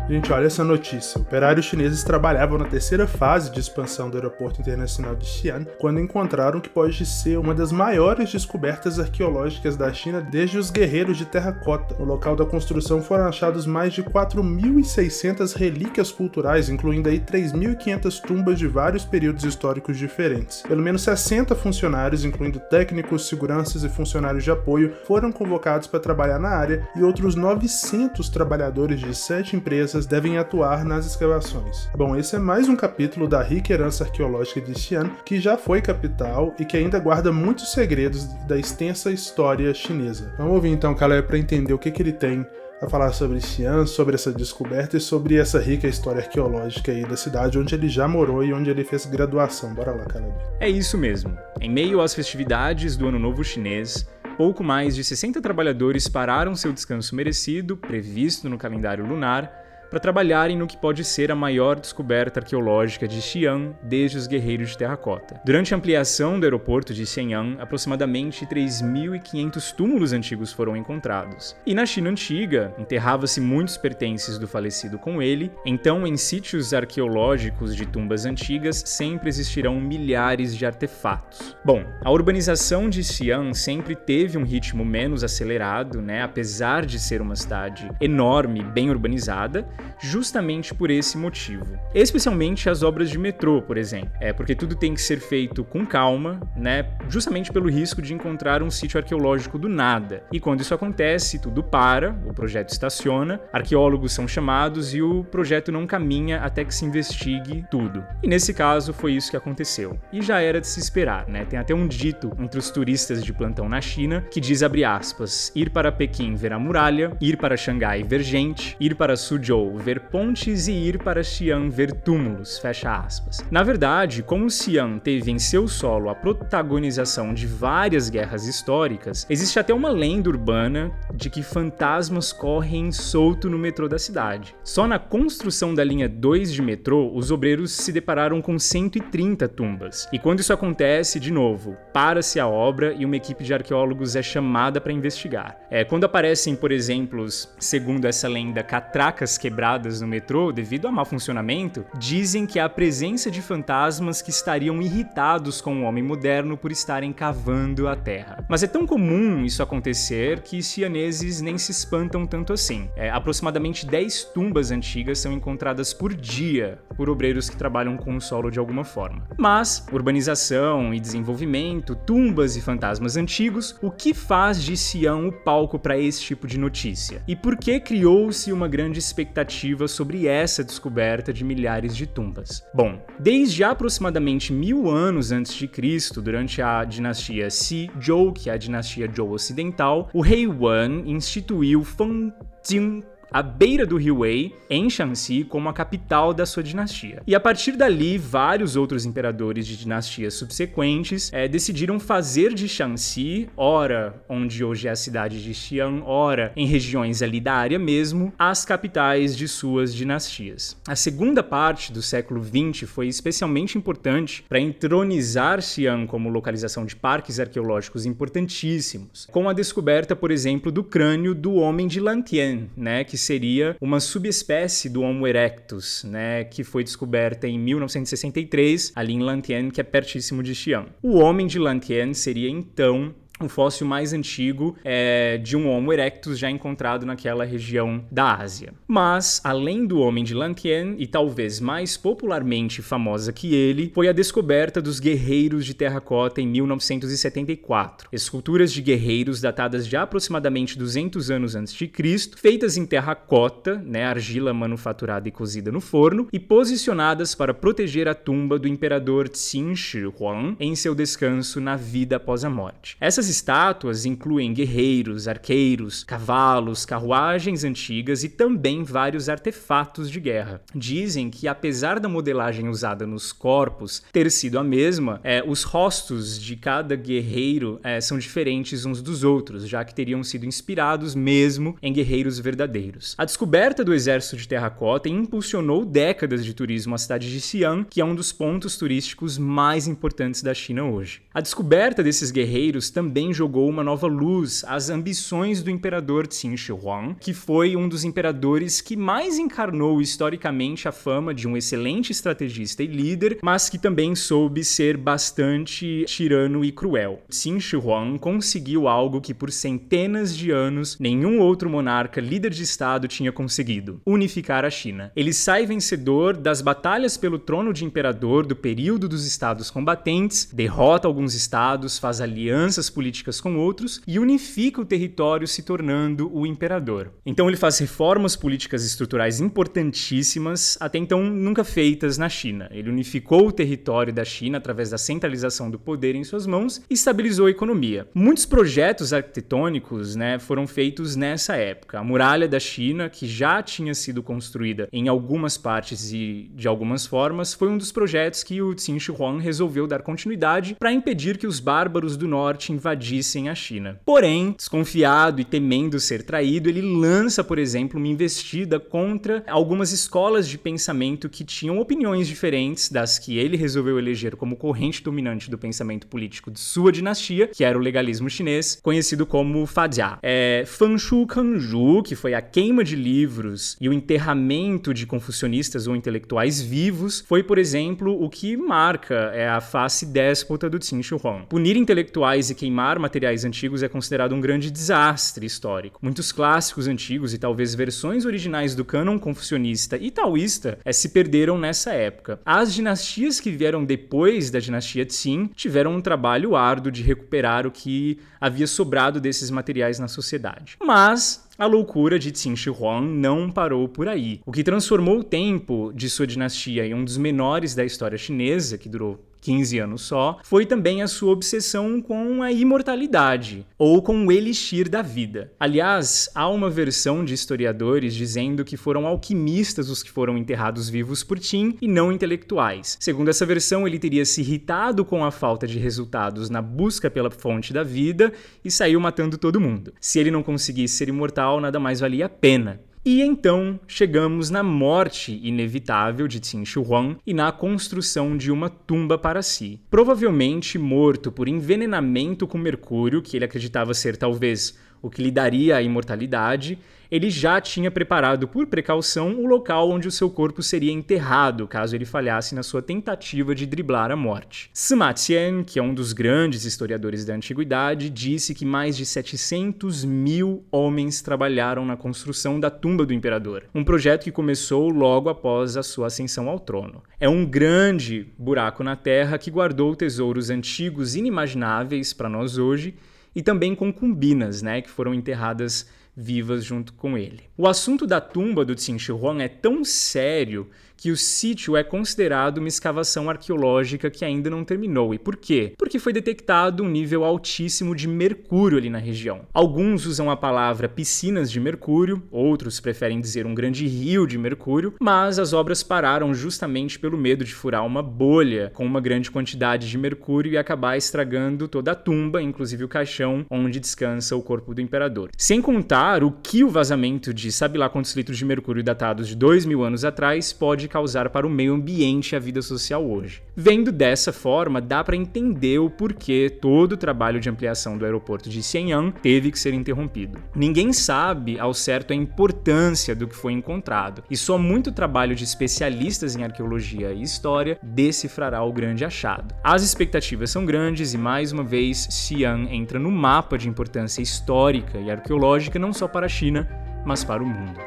Gente, olha essa notícia. Operários chineses trabalhavam na terceira fase de expansão do aeroporto internacional de Xi'an quando encontraram que pode ser uma das maiores descobertas arqueológicas da China desde os guerreiros de terracota. No local da construção foram achados mais de 4.600 relíquias culturais, incluindo aí 3.500 tumbas de vários períodos históricos diferentes. Pelo menos 60 funcionários, incluindo técnicos, seguranças e funcionários de apoio, foram convocados para trabalhar na área e outros 900 trabalhadores de sete empresas devem atuar nas escavações. Bom, esse é mais um capítulo da rica herança arqueológica de Xi'an, que já foi capital e que ainda guarda muitos segredos da extensa história chinesa. Vamos ouvir então Caleb para entender o que, que ele tem a falar sobre Xi'an, sobre essa descoberta e sobre essa rica história arqueológica aí da cidade onde ele já morou e onde ele fez graduação. Bora lá, Caleb. É isso mesmo. Em meio às festividades do Ano Novo Chinês, pouco mais de 60 trabalhadores pararam seu descanso merecido, previsto no calendário lunar, para trabalharem no que pode ser a maior descoberta arqueológica de Xi'an desde os guerreiros de terracota. Durante a ampliação do aeroporto de Xianyang, aproximadamente 3.500 túmulos antigos foram encontrados. E na China antiga, enterrava-se muitos pertences do falecido com ele, então em sítios arqueológicos de tumbas antigas sempre existirão milhares de artefatos. Bom, a urbanização de Xi'an sempre teve um ritmo menos acelerado, né, apesar de ser uma cidade enorme, bem urbanizada, justamente por esse motivo. Especialmente as obras de metrô, por exemplo. É porque tudo tem que ser feito com calma, né? Justamente pelo risco de encontrar um sítio arqueológico do nada. E quando isso acontece, tudo para, o projeto estaciona, arqueólogos são chamados e o projeto não caminha até que se investigue tudo. E nesse caso foi isso que aconteceu. E já era de se esperar, né? Tem até um dito entre os turistas de plantão na China que diz abre aspas: ir para Pequim ver a muralha, ir para Xangai ver gente, ir para Suzhou ver pontes e ir para Xi'an ver túmulos, fecha aspas. Na verdade, como Xi'an teve em seu solo a protagonização de várias guerras históricas, existe até uma lenda urbana de que fantasmas correm solto no metrô da cidade. Só na construção da linha 2 de metrô, os obreiros se depararam com 130 tumbas. E quando isso acontece, de novo, para-se a obra e uma equipe de arqueólogos é chamada para investigar. É, quando aparecem, por exemplo, segundo essa lenda, catracas quebradas quebradas no metrô devido a mau funcionamento, dizem que há a presença de fantasmas que estariam irritados com o homem moderno por estarem cavando a terra. Mas é tão comum isso acontecer que cianeses nem se espantam tanto assim. É, aproximadamente 10 tumbas antigas são encontradas por dia por obreiros que trabalham com o solo de alguma forma. Mas, urbanização e desenvolvimento, tumbas e fantasmas antigos, o que faz de Sião o palco para esse tipo de notícia? E por que criou-se uma grande expectativa narrativa sobre essa descoberta de milhares de tumbas. Bom, desde aproximadamente mil anos antes de Cristo, durante a dinastia Si Zhou, que é a dinastia Zhou ocidental, o rei Wan instituiu Fangjing à beira do rio Wei, em Shanxi, como a capital da sua dinastia. E a partir dali, vários outros imperadores de dinastias subsequentes é, decidiram fazer de Shanxi, ora onde hoje é a cidade de Xi'an, ora em regiões ali da área mesmo, as capitais de suas dinastias. A segunda parte do século XX foi especialmente importante para entronizar Xi'an como localização de parques arqueológicos importantíssimos, com a descoberta, por exemplo, do crânio do homem de Lantian, né, que seria uma subespécie do Homo erectus, né, que foi descoberta em 1963 ali em Lantien, que é pertíssimo de Xi'an. O homem de Lantien seria então o fóssil mais antigo é de um Homo erectus já encontrado naquela região da Ásia. Mas, além do homem de Lantien, e talvez mais popularmente famosa que ele, foi a descoberta dos guerreiros de terracota em 1974. Esculturas de guerreiros datadas de aproximadamente 200 anos antes de Cristo, feitas em terracota, né, argila manufaturada e cozida no forno, e posicionadas para proteger a tumba do imperador Qin Shi Huang em seu descanso na vida após a morte. Essas estátuas incluem guerreiros, arqueiros, cavalos, carruagens antigas e também vários artefatos de guerra. Dizem que, apesar da modelagem usada nos corpos ter sido a mesma, é, os rostos de cada guerreiro é, são diferentes uns dos outros, já que teriam sido inspirados mesmo em guerreiros verdadeiros. A descoberta do exército de terracota impulsionou décadas de turismo à cidade de Xi'an, que é um dos pontos turísticos mais importantes da China hoje. A descoberta desses guerreiros também também jogou uma nova luz às ambições do imperador Qin Shi Huang, que foi um dos imperadores que mais encarnou historicamente a fama de um excelente estrategista e líder, mas que também soube ser bastante tirano e cruel. Qin Shi Huang conseguiu algo que por centenas de anos nenhum outro monarca líder de estado tinha conseguido: unificar a China. Ele sai vencedor das batalhas pelo trono de imperador do período dos estados combatentes, derrota alguns estados, faz alianças políticas políticas com outros e unifica o território se tornando o imperador. Então ele faz reformas políticas estruturais importantíssimas, até então nunca feitas na China. Ele unificou o território da China através da centralização do poder em suas mãos e estabilizou a economia. Muitos projetos arquitetônicos né, foram feitos nessa época. A muralha da China, que já tinha sido construída em algumas partes e de algumas formas, foi um dos projetos que o Qin Shi Huang resolveu dar continuidade para impedir que os bárbaros do norte invadissem invadissem a China. Porém, desconfiado e temendo ser traído, ele lança, por exemplo, uma investida contra algumas escolas de pensamento que tinham opiniões diferentes das que ele resolveu eleger como corrente dominante do pensamento político de sua dinastia, que era o legalismo chinês, conhecido como Fajia. É, Fanshu Kanju, que foi a queima de livros e o enterramento de confucionistas ou intelectuais vivos, foi, por exemplo, o que marca é, a face déspota do Qin Shi Huang. Punir intelectuais e queimar queimar materiais antigos é considerado um grande desastre histórico. Muitos clássicos antigos e talvez versões originais do cânon confucionista e taoísta é, se perderam nessa época. As dinastias que vieram depois da dinastia Qin tiveram um trabalho árduo de recuperar o que havia sobrado desses materiais na sociedade. Mas a loucura de Qin Shi Huang não parou por aí. O que transformou o tempo de sua dinastia em um dos menores da história chinesa, que durou 15 anos só, foi também a sua obsessão com a imortalidade, ou com o elixir da vida. Aliás, há uma versão de historiadores dizendo que foram alquimistas os que foram enterrados vivos por Qin e não intelectuais. Segundo essa versão, ele teria se irritado com a falta de resultados na busca pela fonte da vida e saiu matando todo mundo. Se ele não conseguisse ser imortal, nada mais valia a pena. E então chegamos na morte inevitável de Qin Shi Huang e na construção de uma tumba para si. Provavelmente morto por envenenamento com mercúrio, que ele acreditava ser talvez o que lhe daria a imortalidade, ele já tinha preparado por precaução o local onde o seu corpo seria enterrado, caso ele falhasse na sua tentativa de driblar a morte. Sima Qian, que é um dos grandes historiadores da antiguidade, disse que mais de 700 mil homens trabalharam na construção da tumba do imperador, um projeto que começou logo após a sua ascensão ao trono. É um grande buraco na terra que guardou tesouros antigos inimagináveis para nós hoje e também concubinas, né, que foram enterradas vivas junto com ele. O assunto da tumba do Qin Shi Huang é tão sério que o sítio é considerado uma escavação arqueológica que ainda não terminou. E por quê? Porque foi detectado um nível altíssimo de mercúrio ali na região. Alguns usam a palavra piscinas de mercúrio, outros preferem dizer um grande rio de mercúrio, mas as obras pararam justamente pelo medo de furar uma bolha com uma grande quantidade de mercúrio e acabar estragando toda a tumba, inclusive o caixão onde descansa o corpo do imperador. Sem contar o que o vazamento de sabe lá quantos litros de mercúrio datados de dois mil anos atrás pode causar para o meio ambiente e a vida social hoje. Vendo dessa forma, dá para entender o porquê todo o trabalho de ampliação do aeroporto de Xianyang teve que ser interrompido. Ninguém sabe ao certo a importância do que foi encontrado, e só muito trabalho de especialistas em arqueologia e história decifrará o grande achado. As expectativas são grandes e mais uma vez Xi'an entra no mapa de importância histórica e arqueológica não só para a China, mas para o mundo.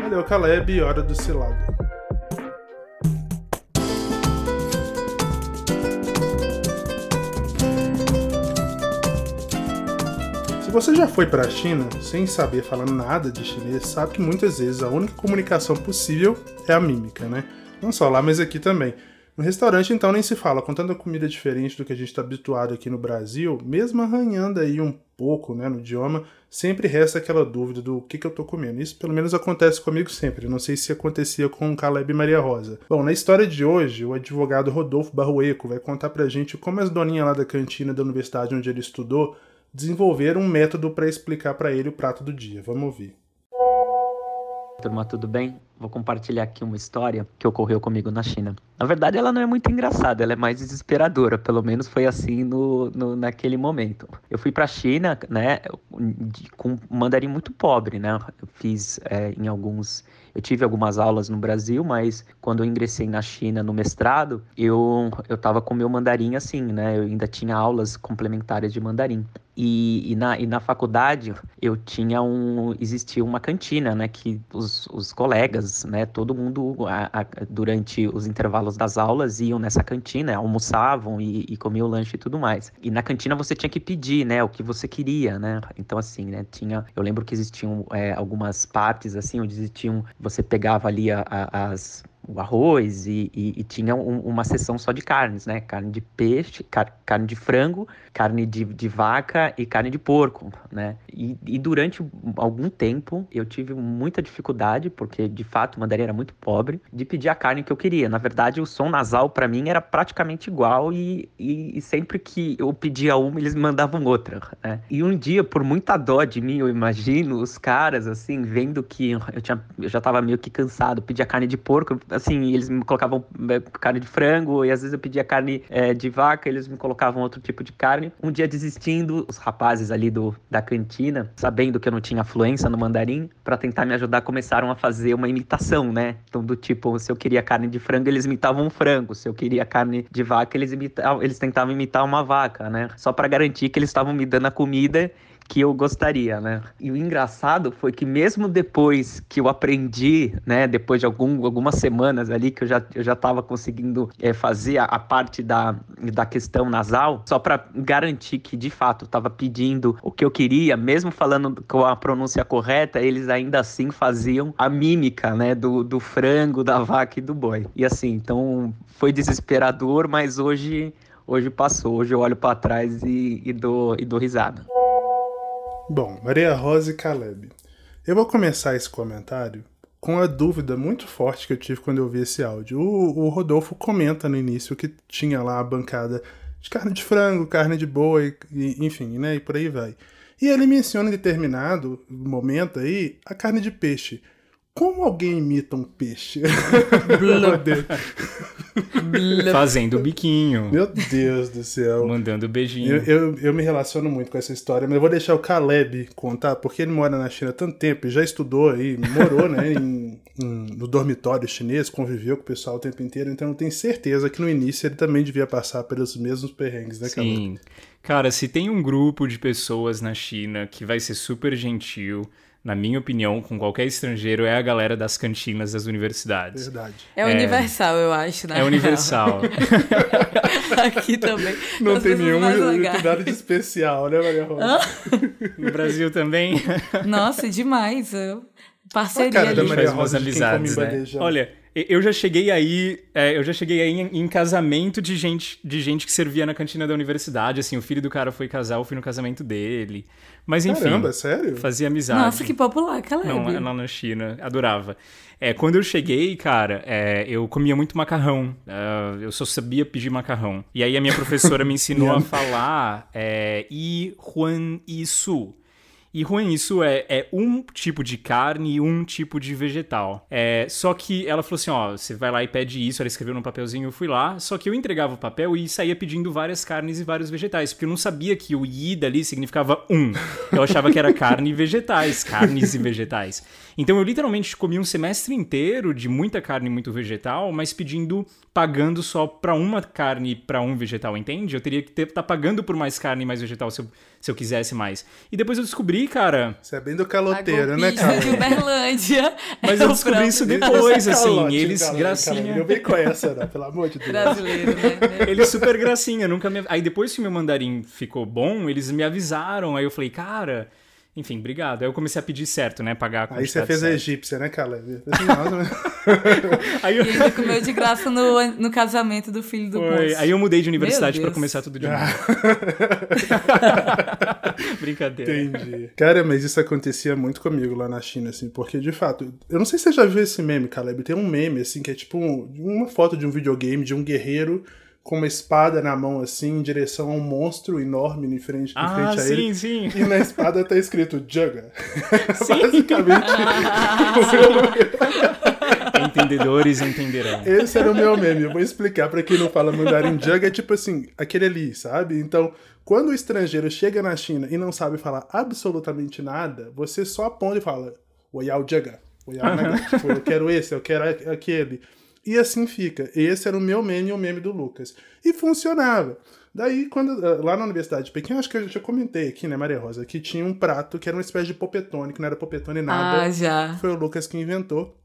Valeu, Caleb, hora do cilado. Você já foi para a China sem saber falar nada de chinês, sabe que muitas vezes a única comunicação possível é a mímica, né? Não só lá, mas aqui também. No restaurante, então, nem se fala, com tanta comida diferente do que a gente está habituado aqui no Brasil, mesmo arranhando aí um pouco né, no idioma, sempre resta aquela dúvida do que, que eu estou comendo. Isso pelo menos acontece comigo sempre. Não sei se acontecia com Caleb e Maria Rosa. Bom, na história de hoje, o advogado Rodolfo Barroeco vai contar pra gente como as doninhas lá da cantina da universidade onde ele estudou desenvolver um método para explicar para ele o prato do dia. Vamos ouvir. Turma, tudo bem? Vou compartilhar aqui uma história que ocorreu comigo na China. Na verdade, ela não é muito engraçada, ela é mais desesperadora. Pelo menos foi assim no, no naquele momento. Eu fui para a China, né, com um mandarim muito pobre, né? Eu fiz é, em alguns eu tive algumas aulas no Brasil, mas quando eu ingressei na China no mestrado, eu eu estava com meu mandarim assim, né? Eu ainda tinha aulas complementares de mandarim. E, e, na, e na faculdade eu tinha um existia uma cantina né que os, os colegas né todo mundo a, a, durante os intervalos das aulas iam nessa cantina almoçavam e, e comiam lanche e tudo mais. E na cantina você tinha que pedir né o que você queria né. Então assim né tinha eu lembro que existiam é, algumas partes assim onde existiam você pegava ali a, as o arroz e, e, e tinha um, uma seção só de carnes, né? Carne de peixe, car carne de frango, carne de, de vaca e carne de porco, né? E, e, durante algum tempo eu tive muita dificuldade, porque de fato o mandarim era muito pobre, de pedir a carne que eu queria. Na verdade, o som nasal para mim era praticamente igual e, e, sempre que eu pedia uma, eles me mandavam outra, né? E um dia, por muita dó de mim, eu imagino, os caras, assim, vendo que eu, tinha, eu já tava meio que cansado, pedia carne de porco, assim, eles me colocavam é, carne de frango, e às vezes eu pedia carne é, de vaca, eles me colocavam outro tipo de carne. Um dia desistindo, os rapazes ali do, da cantina, sabendo que eu não tinha fluência no mandarim, para tentar me ajudar, começaram a fazer uma imitação, né? Então, do tipo, se eu queria carne de frango, eles imitavam um frango, se eu queria carne de vaca, eles, imitavam, eles tentavam imitar uma vaca, né? Só para garantir que eles estavam me dando a comida que eu gostaria, né? E o engraçado foi que mesmo depois que eu aprendi, né, depois de algum, algumas semanas ali que eu já, eu já tava conseguindo é, fazer a, a, parte da, da questão nasal, só para garantir que de fato estava pedindo o que eu queria, mesmo falando com a pronúncia correta, eles ainda assim faziam a mímica, né, do, do frango, da vaca e do boi. E assim, então foi desesperador, mas hoje hoje passou. Hoje eu olho para trás e, e, dou, e dou risada. Bom, Maria Rosa e Caleb. Eu vou começar esse comentário com a dúvida muito forte que eu tive quando eu vi esse áudio. O, o Rodolfo comenta no início que tinha lá a bancada de carne de frango, carne de boi, e, enfim, né? E por aí vai. E ele menciona em determinado momento aí a carne de peixe. Como alguém imita um peixe? Fazendo o biquinho. Meu Deus do céu. Mandando beijinho. Eu, eu, eu, me relaciono muito com essa história, mas eu vou deixar o Caleb contar, porque ele mora na China há tanto tempo e já estudou aí, morou né, em, em, no dormitório chinês, conviveu com o pessoal o tempo inteiro, então eu tenho certeza que no início ele também devia passar pelos mesmos perrengues, né, Caleb? Sim. Cara, se tem um grupo de pessoas na China que vai ser super gentil, na minha opinião, com qualquer estrangeiro, é a galera das cantinas das universidades. Verdade. É, universal, eu acho, né? É universal. Aqui também. Não tem nenhum nada de especial, né, Maria Rosa? no Brasil também. Nossa, demais. eu- Parceria A cara ali. da Maria Rosa de quem come né? Olha, eu já cheguei aí, é, eu já cheguei aí em, em casamento de gente, de gente que servia na cantina da universidade, assim, o filho do cara foi casar, eu fui no casamento dele. Mas enfim, Caramba, sério? fazia amizade. Nossa, que popular, Caleb. Não, é lá na China, adorava. É, quando eu cheguei, cara, é, eu comia muito macarrão. Ah, eu só sabia pedir macarrão. E aí a minha professora me ensinou a falar é, I Juan Isu. E Juan Isu é, é um tipo de carne e um tipo de vegetal. É, só que ela falou assim: ó, você vai lá e pede isso. Ela escreveu num papelzinho, eu fui lá. Só que eu entregava o papel e saía pedindo várias carnes e vários vegetais. Porque eu não sabia que o I dali significava um. Eu achava que era carne e vegetais, carnes e vegetais. Então eu literalmente comi um semestre inteiro de muita carne e muito vegetal, mas pedindo, pagando só pra uma carne e pra um vegetal, entende? Eu teria que estar tá pagando por mais carne e mais vegetal se eu, se eu quisesse mais. E depois eu descobri, cara. Você é bem do caloteiro, né, cara? de Uberlândia. Mas é eu descobri próprio isso depois, assim. Calote, Eles, cara, gracinha. cara, vem com essa, não, pelo amor de Deus. brasileiro, né? Eles super gracinha, nunca me. Aí depois que o meu mandarim ficou bom, eles me avisaram. Aí eu falei, cara. Enfim, obrigado. Aí eu comecei a pedir certo, né? Pagar a Aí você fez a certa. egípcia, né, Caleb? Mas- Aí eu... E ainda comeu de graça no, no casamento do filho do Foi. moço. Aí eu mudei de universidade Deus. começar tudo de novo. Brincadeira. Entendi. Cara, mas isso acontecia muito comigo lá na China, assim, porque de fato, eu não sei se você já viu esse meme, Caleb. Tem um meme, assim, que é tipo um- uma foto de um videogame de um guerreiro com uma espada na mão, assim, em direção a um monstro enorme em frente, em Ah, frente a sim, ele. sim. E na espada tá escrito Jugga. Basicamente, Entendedores entenderão. esse era o meu meme. Eu vou explicar pra quem não fala mandarim. Jugga é tipo assim, aquele ali, sabe? Então, quando o estrangeiro chega na China e não sabe falar absolutamente nada, você só aponta e fala, Oyao Jugga. Oyao Naga. Tipo, eu quero esse, eu quero aquele. E assim fica. Esse era o meu meme e o meme do Lucas. E funcionava. Daí, quando ah, lá na Universidade de Pequim, acho que eu já comentei aqui, né, Maria Rosa, que tinha um prato que era uma espécie de popetone, que não era popetone nada. Ah, já. Foi o Lucas que inventou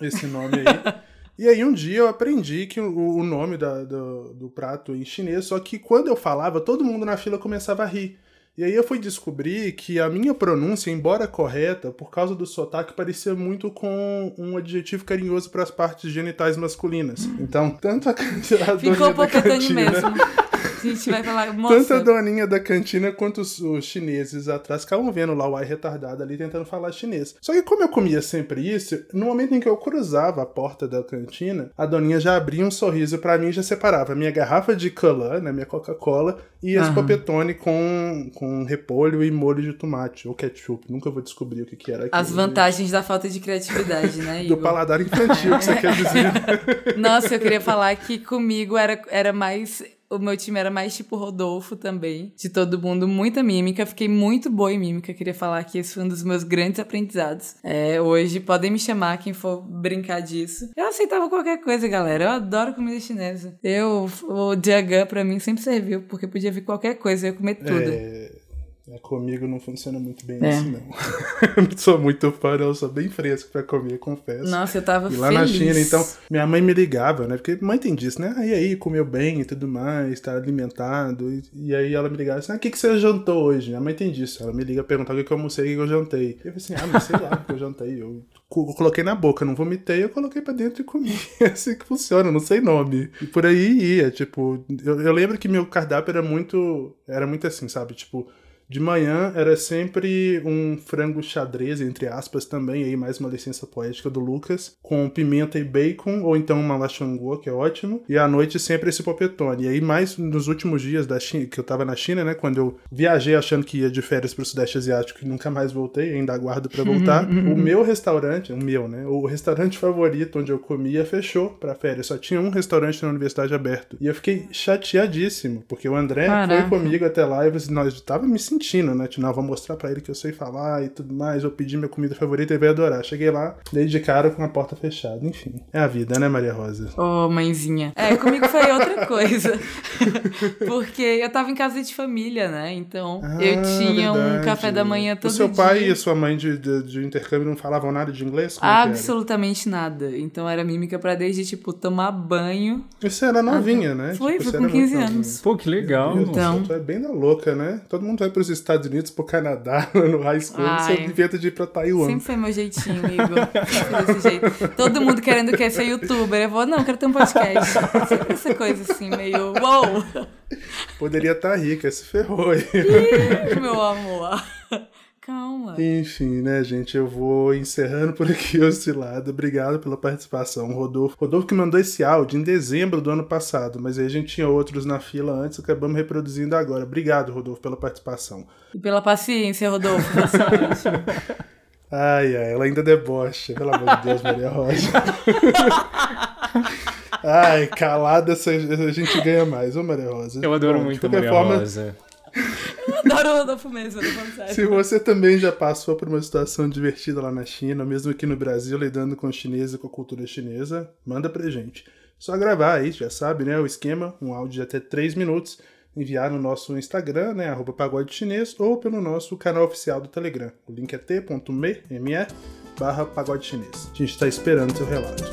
esse nome aí. e aí um dia eu aprendi que o, o nome da- do, do prato em chinês, só que quando eu falava, todo mundo na fila começava a rir. E aí eu fui descobrir que a minha pronúncia, embora correta, por causa do sotaque, parecia muito com um adjetivo carinhoso para as partes genitais masculinas. Então, tanto a, Ficou da cantina, mesmo. A gente vai falar, tanto a moça, doninha da cantina quanto os, os chineses atrás ficavam vendo lá o ai retardado ali tentando falar chinês. Só que como eu comia sempre isso, no momento em que eu cruzava a porta da cantina, a doninha já abria um sorriso pra mim e já separava a minha garrafa de Colan, né, minha Coca-Cola, e Aham. popetone com, com repolho e molho de tomate, ou ketchup. Nunca vou descobrir o que, que era aquilo. as vantagens da falta de criatividade, né, Do Igor? paladar infantil, que você quer dizer. Nossa, eu queria falar que comigo era, era mais. O meu time era mais tipo Rodolfo também. De todo mundo, muita mímica. Fiquei muito boa em mímica. Queria falar que esse foi um dos meus grandes aprendizados. É, hoje podem me chamar quem for brincar disso. Eu aceitava qualquer coisa, galera. Eu adoro comida chinesa. Eu, o Diagan pra mim sempre serviu, porque podia vir qualquer coisa, eu ia comer tudo. É, é, comigo não funciona muito bem É. assim, não. eu não sou muito fã. Eu sou bem fresco pra comer, confesso. Nossa, eu tava E lá feliz. na China, então, minha mãe me ligava, né? Porque mãe tem disso, né? Ah, e aí, comeu bem e tudo mais, tá alimentado. E, e aí ela me ligava assim, ah, o que, que você jantou hoje? Minha mãe tem disso. Ela me liga perguntar o que, que eu almocei, o que, que eu jantei. Eu falei assim, ah, mas sei lá o que eu jantei. Eu co- coloquei na boca, não vomitei, eu coloquei pra dentro e comi. É assim que funciona, não sei nome. E por aí ia, tipo, eu, eu lembro que meu cardápio era muito, era muito assim, sabe? Tipo, de manhã era sempre um frango xadrez, entre aspas, também, aí mais uma licença poética do Lucas, com pimenta e bacon, ou então uma lachangua, que é ótimo. E à noite sempre esse popetone. E aí mais nos últimos dias da China, que eu tava na China, né, quando eu viajei achando que ia de férias pro Sudeste Asiático e nunca mais voltei, ainda aguardo pra voltar, o meu restaurante, o meu, né, o restaurante favorito onde eu comia fechou pra férias. Só tinha um restaurante na universidade aberto. E eu fiquei chateadíssimo, porque o André Caraca. foi comigo até lá e você- nós tava me sentindo sentindo, né? Tipo, não, vou mostrar pra ele que eu sei falar e tudo mais, vou pedir minha comida favorita e ele vai adorar. Cheguei lá, dei de cara com a porta fechada. Enfim, é a vida, né, Maria Rosa? Ô, oh, mãezinha. É, comigo foi outra coisa. Porque eu tava em casa de família, né? Então ah, eu tinha verdade. um café da manhã todo dia. O seu pai e a sua mãe de, de, de intercâmbio não falavam nada de inglês? Como é Absolutamente nada. Então era mímica pra desde, tipo, tomar banho. Você era novinha, né? Foi, tipo, foi com 15 anos. Pô, que legal. Então. Você é bem da louca, né? Todo mundo vai pros Estados Unidos, pro Canadá, no high school. Ai, você inventa de ir pra Taiwan. Sempre foi meu jeitinho, Igor. Desse jeito. Todo mundo querendo que ser youtuber. Eu vou, não, quero ter um podcast. Sempre essa coisa assim, meio, uou. Poderia estar tá rica, se ferrou aí. Ih, meu amor. Calma. Enfim, né, gente? Eu vou encerrando por aqui, Oscilado. Obrigado pela participação, Rodolfo. Rodolfo que mandou esse áudio em dezembro do ano passado, mas aí a gente tinha outros na fila antes, acabamos reproduzindo agora. Obrigado, Rodolfo, pela participação. E pela paciência, Rodolfo. ai, ai, ela ainda debocha. Pelo amor de Deus, Maria Rosa. ai, calada a gente ganha mais, ô Maria Rosa. Eu adoro Bom, muito a Maria forma, Rosa. Eu adoro o Rodolfo sério. Se você também já passou por uma situação divertida lá na China, mesmo aqui no Brasil, lidando com os chineses e com a cultura chinesa, manda pra gente. Só gravar aí, já sabe, né? O esquema, um áudio de até 3 minutos, enviar no nosso Instagram, né? Arroba pagode chinês, ou pelo nosso canal oficial do Telegram. O link é t.me barra pagode chinês. A gente está esperando seu relato.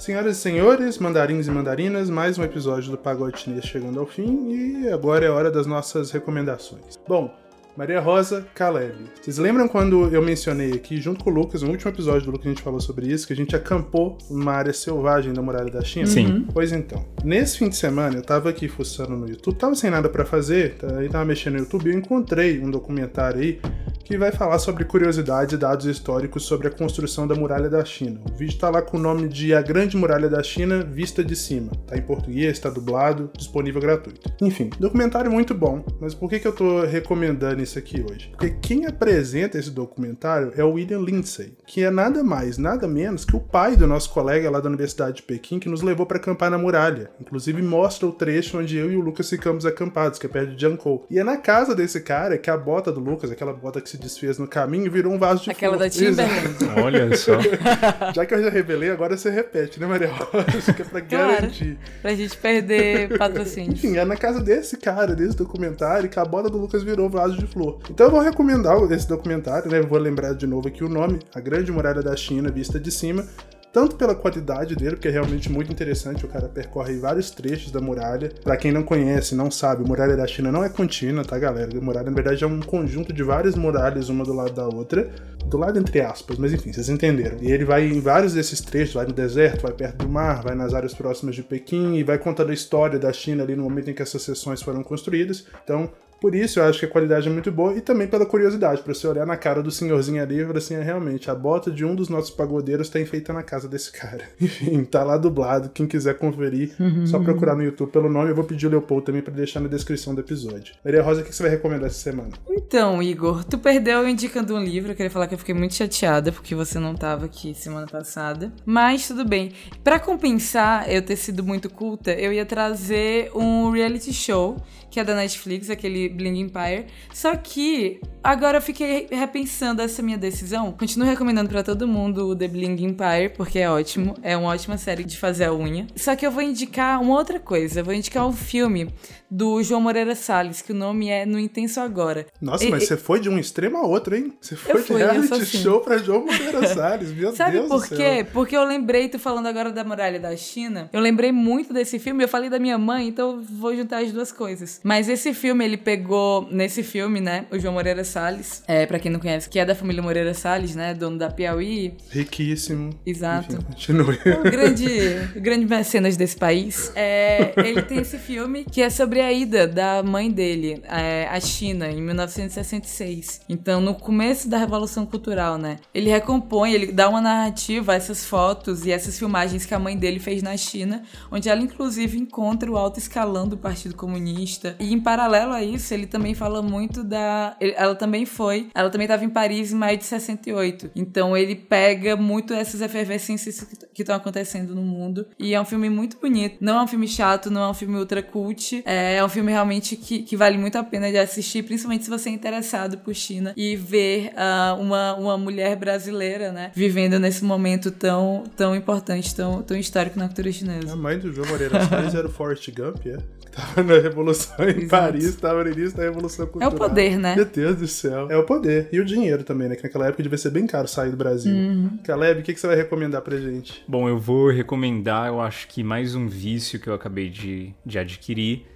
Senhoras e senhores, mandarins e mandarinas, mais um episódio do Pagode Chinês chegando ao fim e agora é hora das nossas recomendações. Bom, Maria Rosa Caleb. Vocês lembram quando eu mencionei aqui, junto com o Lucas, no último episódio do Lucas a gente falou sobre isso, que a gente acampou numa área selvagem da muralha da China? Sim. Uhum. Pois então, nesse fim de semana eu tava aqui fuçando no YouTube, tava sem nada para fazer, aí tava mexendo no YouTube e eu encontrei um documentário aí que vai falar sobre curiosidades e dados históricos sobre a construção da Muralha da China. O vídeo está lá com o nome de A Grande Muralha da China Vista de Cima. Tá em português, está dublado, disponível gratuito. Enfim, documentário muito bom, mas por que, que eu tô recomendando isso aqui hoje? Porque quem apresenta esse documentário é o William Lindsay, que é nada mais, nada menos que o pai do nosso colega lá da Universidade de Pequim que nos levou para acampar na muralha. Inclusive mostra o trecho onde eu e o Lucas ficamos acampados, que é perto de Jankou. E é na casa desse cara que a bota do Lucas, aquela bota que se desfez no caminho e virou um vaso de Aquela flor. da Timberland. Olha só. já que eu já revelei, agora você repete, né, Maria Rosa? Que é pra claro, garantir. Pra gente perder patrocínio. Enfim, é na casa desse cara, desse documentário, que a bola do Lucas virou vaso de flor. Então eu vou recomendar esse documentário, né? Vou lembrar de novo aqui o nome, A Grande Muralha da China, vista de cima tanto pela qualidade dele, que é realmente muito interessante, o cara percorre vários trechos da muralha. Para quem não conhece, não sabe, a muralha da China não é contínua, tá, galera? A muralha, na verdade, é um conjunto de várias muralhas, uma do lado da outra, do lado entre aspas, mas enfim, vocês entenderam. E ele vai em vários desses trechos, vai no deserto, vai perto do mar, vai nas áreas próximas de Pequim e vai contando a história da China ali no momento em que essas seções foram construídas. Então, por isso eu acho que a qualidade é muito boa e também pela curiosidade, para você olhar na cara do senhorzinho ali e falar assim, é, realmente, a bota de um dos nossos pagodeiros está enfeita na casa desse cara. Enfim, tá lá dublado, quem quiser conferir, uhum. só procurar no YouTube pelo nome, eu vou pedir o Leopoldo também para deixar na descrição do episódio. Maria Rosa, o que você vai recomendar essa semana? Então, Igor, tu perdeu indicando um livro, eu queria falar que eu fiquei muito chateada porque você não tava aqui semana passada, mas tudo bem. Para compensar eu ter sido muito culta, eu ia trazer um reality show que é da Netflix, aquele Bling Empire. Só que agora eu fiquei repensando essa minha decisão. Continuo recomendando para todo mundo o The Bling Empire, porque é ótimo. É uma ótima série de fazer a unha. Só que eu vou indicar uma outra coisa. Eu vou indicar um filme do João Moreira Salles, que o nome é No Intenso Agora. Nossa, e, mas você foi de um extremo a outro, hein? Você foi fui, de reality assim. show pra João Moreira Salles, meu Sabe Deus por quê? Porque eu lembrei, tu falando agora da Muralha da China, eu lembrei muito desse filme, eu falei da minha mãe, então eu vou juntar as duas coisas. Mas esse filme, ele pegou, nesse filme, né, o João Moreira Salles, é, pra quem não conhece, que é da família Moreira Salles, né, dono da Piauí. Riquíssimo. Exato. Enfim, continue. Um grande, grande mecenas desse país. É, ele tem esse filme que é sobre sobre a ida da mãe dele é, à China em 1966. Então, no começo da Revolução Cultural, né? Ele recompõe, ele dá uma narrativa a essas fotos e essas filmagens que a mãe dele fez na China, onde ela inclusive encontra o alto escalão do Partido Comunista. E em paralelo a isso, ele também fala muito da. Ela também foi. Ela também estava em Paris em maio de 68. Então ele pega muito essas efervescências que estão acontecendo no mundo. E é um filme muito bonito. Não é um filme chato, não é um filme ultra cult. É, é um filme realmente que, que vale muito a pena de assistir, principalmente se você é interessado por China e ver uh, uma, uma mulher brasileira, né? Vivendo nesse momento tão, tão importante, tão, tão histórico na cultura chinesa. A mãe do João Moreira Salles era o Forrest Gump, é? Tava na Revolução em Exato. Paris, tava no início da Revolução Cultural. É o poder, né? Meu Deus do céu. É o poder. E o dinheiro também, né? Que naquela época devia ser bem caro sair do Brasil. Uhum. Caleb, o que, que você vai recomendar pra gente? Bom, eu vou recomendar, eu acho que mais um vício que eu acabei de, de adquirir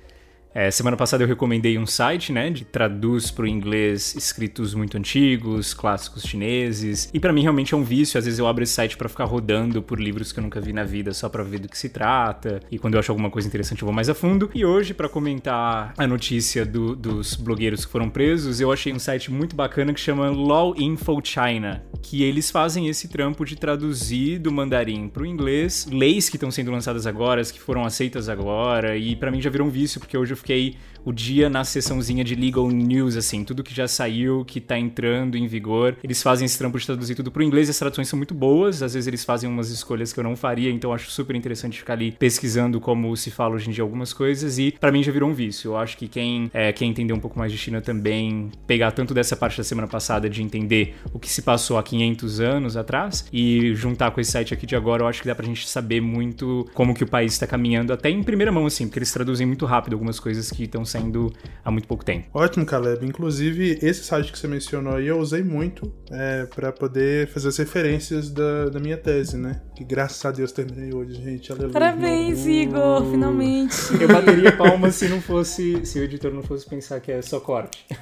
é, semana passada eu recomendei um site, né, de traduz para o inglês escritos muito antigos, clássicos chineses. E para mim realmente é um vício. Às vezes eu abro esse site para ficar rodando por livros que eu nunca vi na vida, só para ver do que se trata. E quando eu acho alguma coisa interessante eu vou mais a fundo. E hoje para comentar a notícia do, dos blogueiros que foram presos, eu achei um site muito bacana que chama Law Info China, que eles fazem esse trampo de traduzir do mandarim para o inglês leis que estão sendo lançadas agora, as que foram aceitas agora. E para mim já virou um vício porque hoje eu fiquei o dia na sessãozinha de legal news, assim, tudo que já saiu, que tá entrando em vigor. Eles fazem esse trampo de traduzir tudo pro inglês, as traduções são muito boas, às vezes eles fazem umas escolhas que eu não faria, então acho super interessante ficar ali pesquisando como se fala hoje em dia algumas coisas e para mim já virou um vício. Eu acho que quem é, quer entender um pouco mais de China também, pegar tanto dessa parte da semana passada de entender o que se passou há 500 anos atrás e juntar com esse site aqui de agora, eu acho que dá pra gente saber muito como que o país está caminhando, até em primeira mão, assim, porque eles traduzem muito rápido algumas coisas que estão saindo há muito pouco tempo. Ótimo, Caleb. Inclusive, esse site que você mencionou aí eu usei muito é, para poder fazer as referências da, da minha tese, né? Que graças a Deus terminei hoje, gente. Aleluia. Parabéns, Igor, finalmente. Eu bateria palmas se não fosse, se o editor não fosse pensar que é só corte.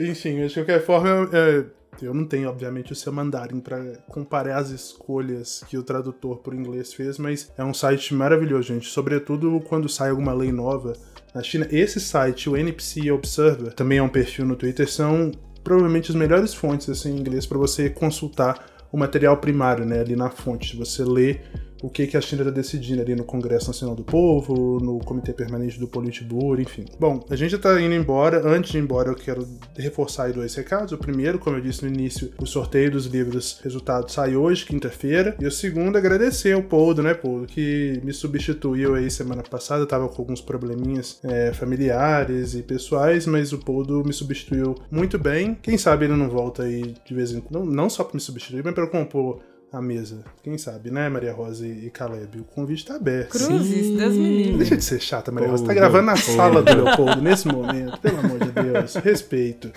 Enfim, de qualquer forma, é, eu não tenho, obviamente, o seu mandarim para comparar as escolhas que o tradutor por inglês fez, mas é um site maravilhoso, gente. Sobretudo quando sai alguma lei nova na China. Esse site, o NPC Observer, também é um perfil no Twitter, são provavelmente as melhores fontes assim, em inglês para você consultar o material primário, né, ali na fonte. Você lê o que, que a China está decidindo ali no Congresso Nacional do Povo, no Comitê Permanente do Politburo, enfim. Bom, a gente está indo embora. Antes de ir embora, eu quero reforçar dois recados. O primeiro, como eu disse no início, o sorteio dos livros resultado sai hoje, quinta-feira. E o segundo, agradecer ao Poldo, né, Poldo, que me substituiu aí semana passada. Eu tava com alguns probleminhas é, familiares e pessoais, mas o Poldo me substituiu muito bem. Quem sabe ele não volta aí de vez em quando. Não, não só para me substituir, mas para compor a mesa. Quem sabe, né, Maria Rosa e Caleb? O convite tá aberto. Cruzes, Deus me livre. Deixa de ser chata, Maria Rosa. Você tá gravando na sala do Leopoldo nesse momento. Pelo amor de Deus. Respeito.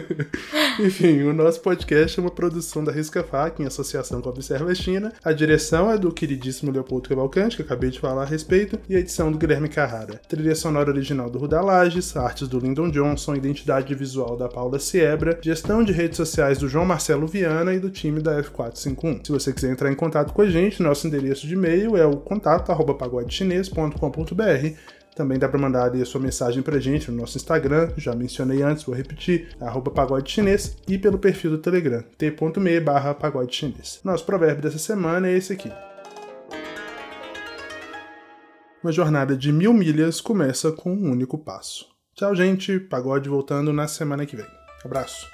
Enfim, o nosso podcast é uma produção da Risca Fac em associação com a Observa China. A direção é do queridíssimo Leopoldo Cavalcante, que eu acabei de falar a respeito, e a edição do Guilherme Carrara. Trilha sonora original do Ruda Lages, artes do Lyndon Johnson, identidade visual da Paula Siebra, gestão de redes sociais do João Marcelo Viana e do time da F451. Se você quiser entrar em contato com a gente, nosso endereço de e-mail é o contato@pagodechinês.com.br. Também dá para mandar ali a sua mensagem pra gente no nosso Instagram, já mencionei antes, vou repetir, arroba pagode chinês, e pelo perfil do Telegram, t.me barra pagode chinês. Nosso provérbio dessa semana é esse aqui. Uma jornada de mil milhas começa com um único passo. Tchau, gente. Pagode voltando na semana que vem. Abraço.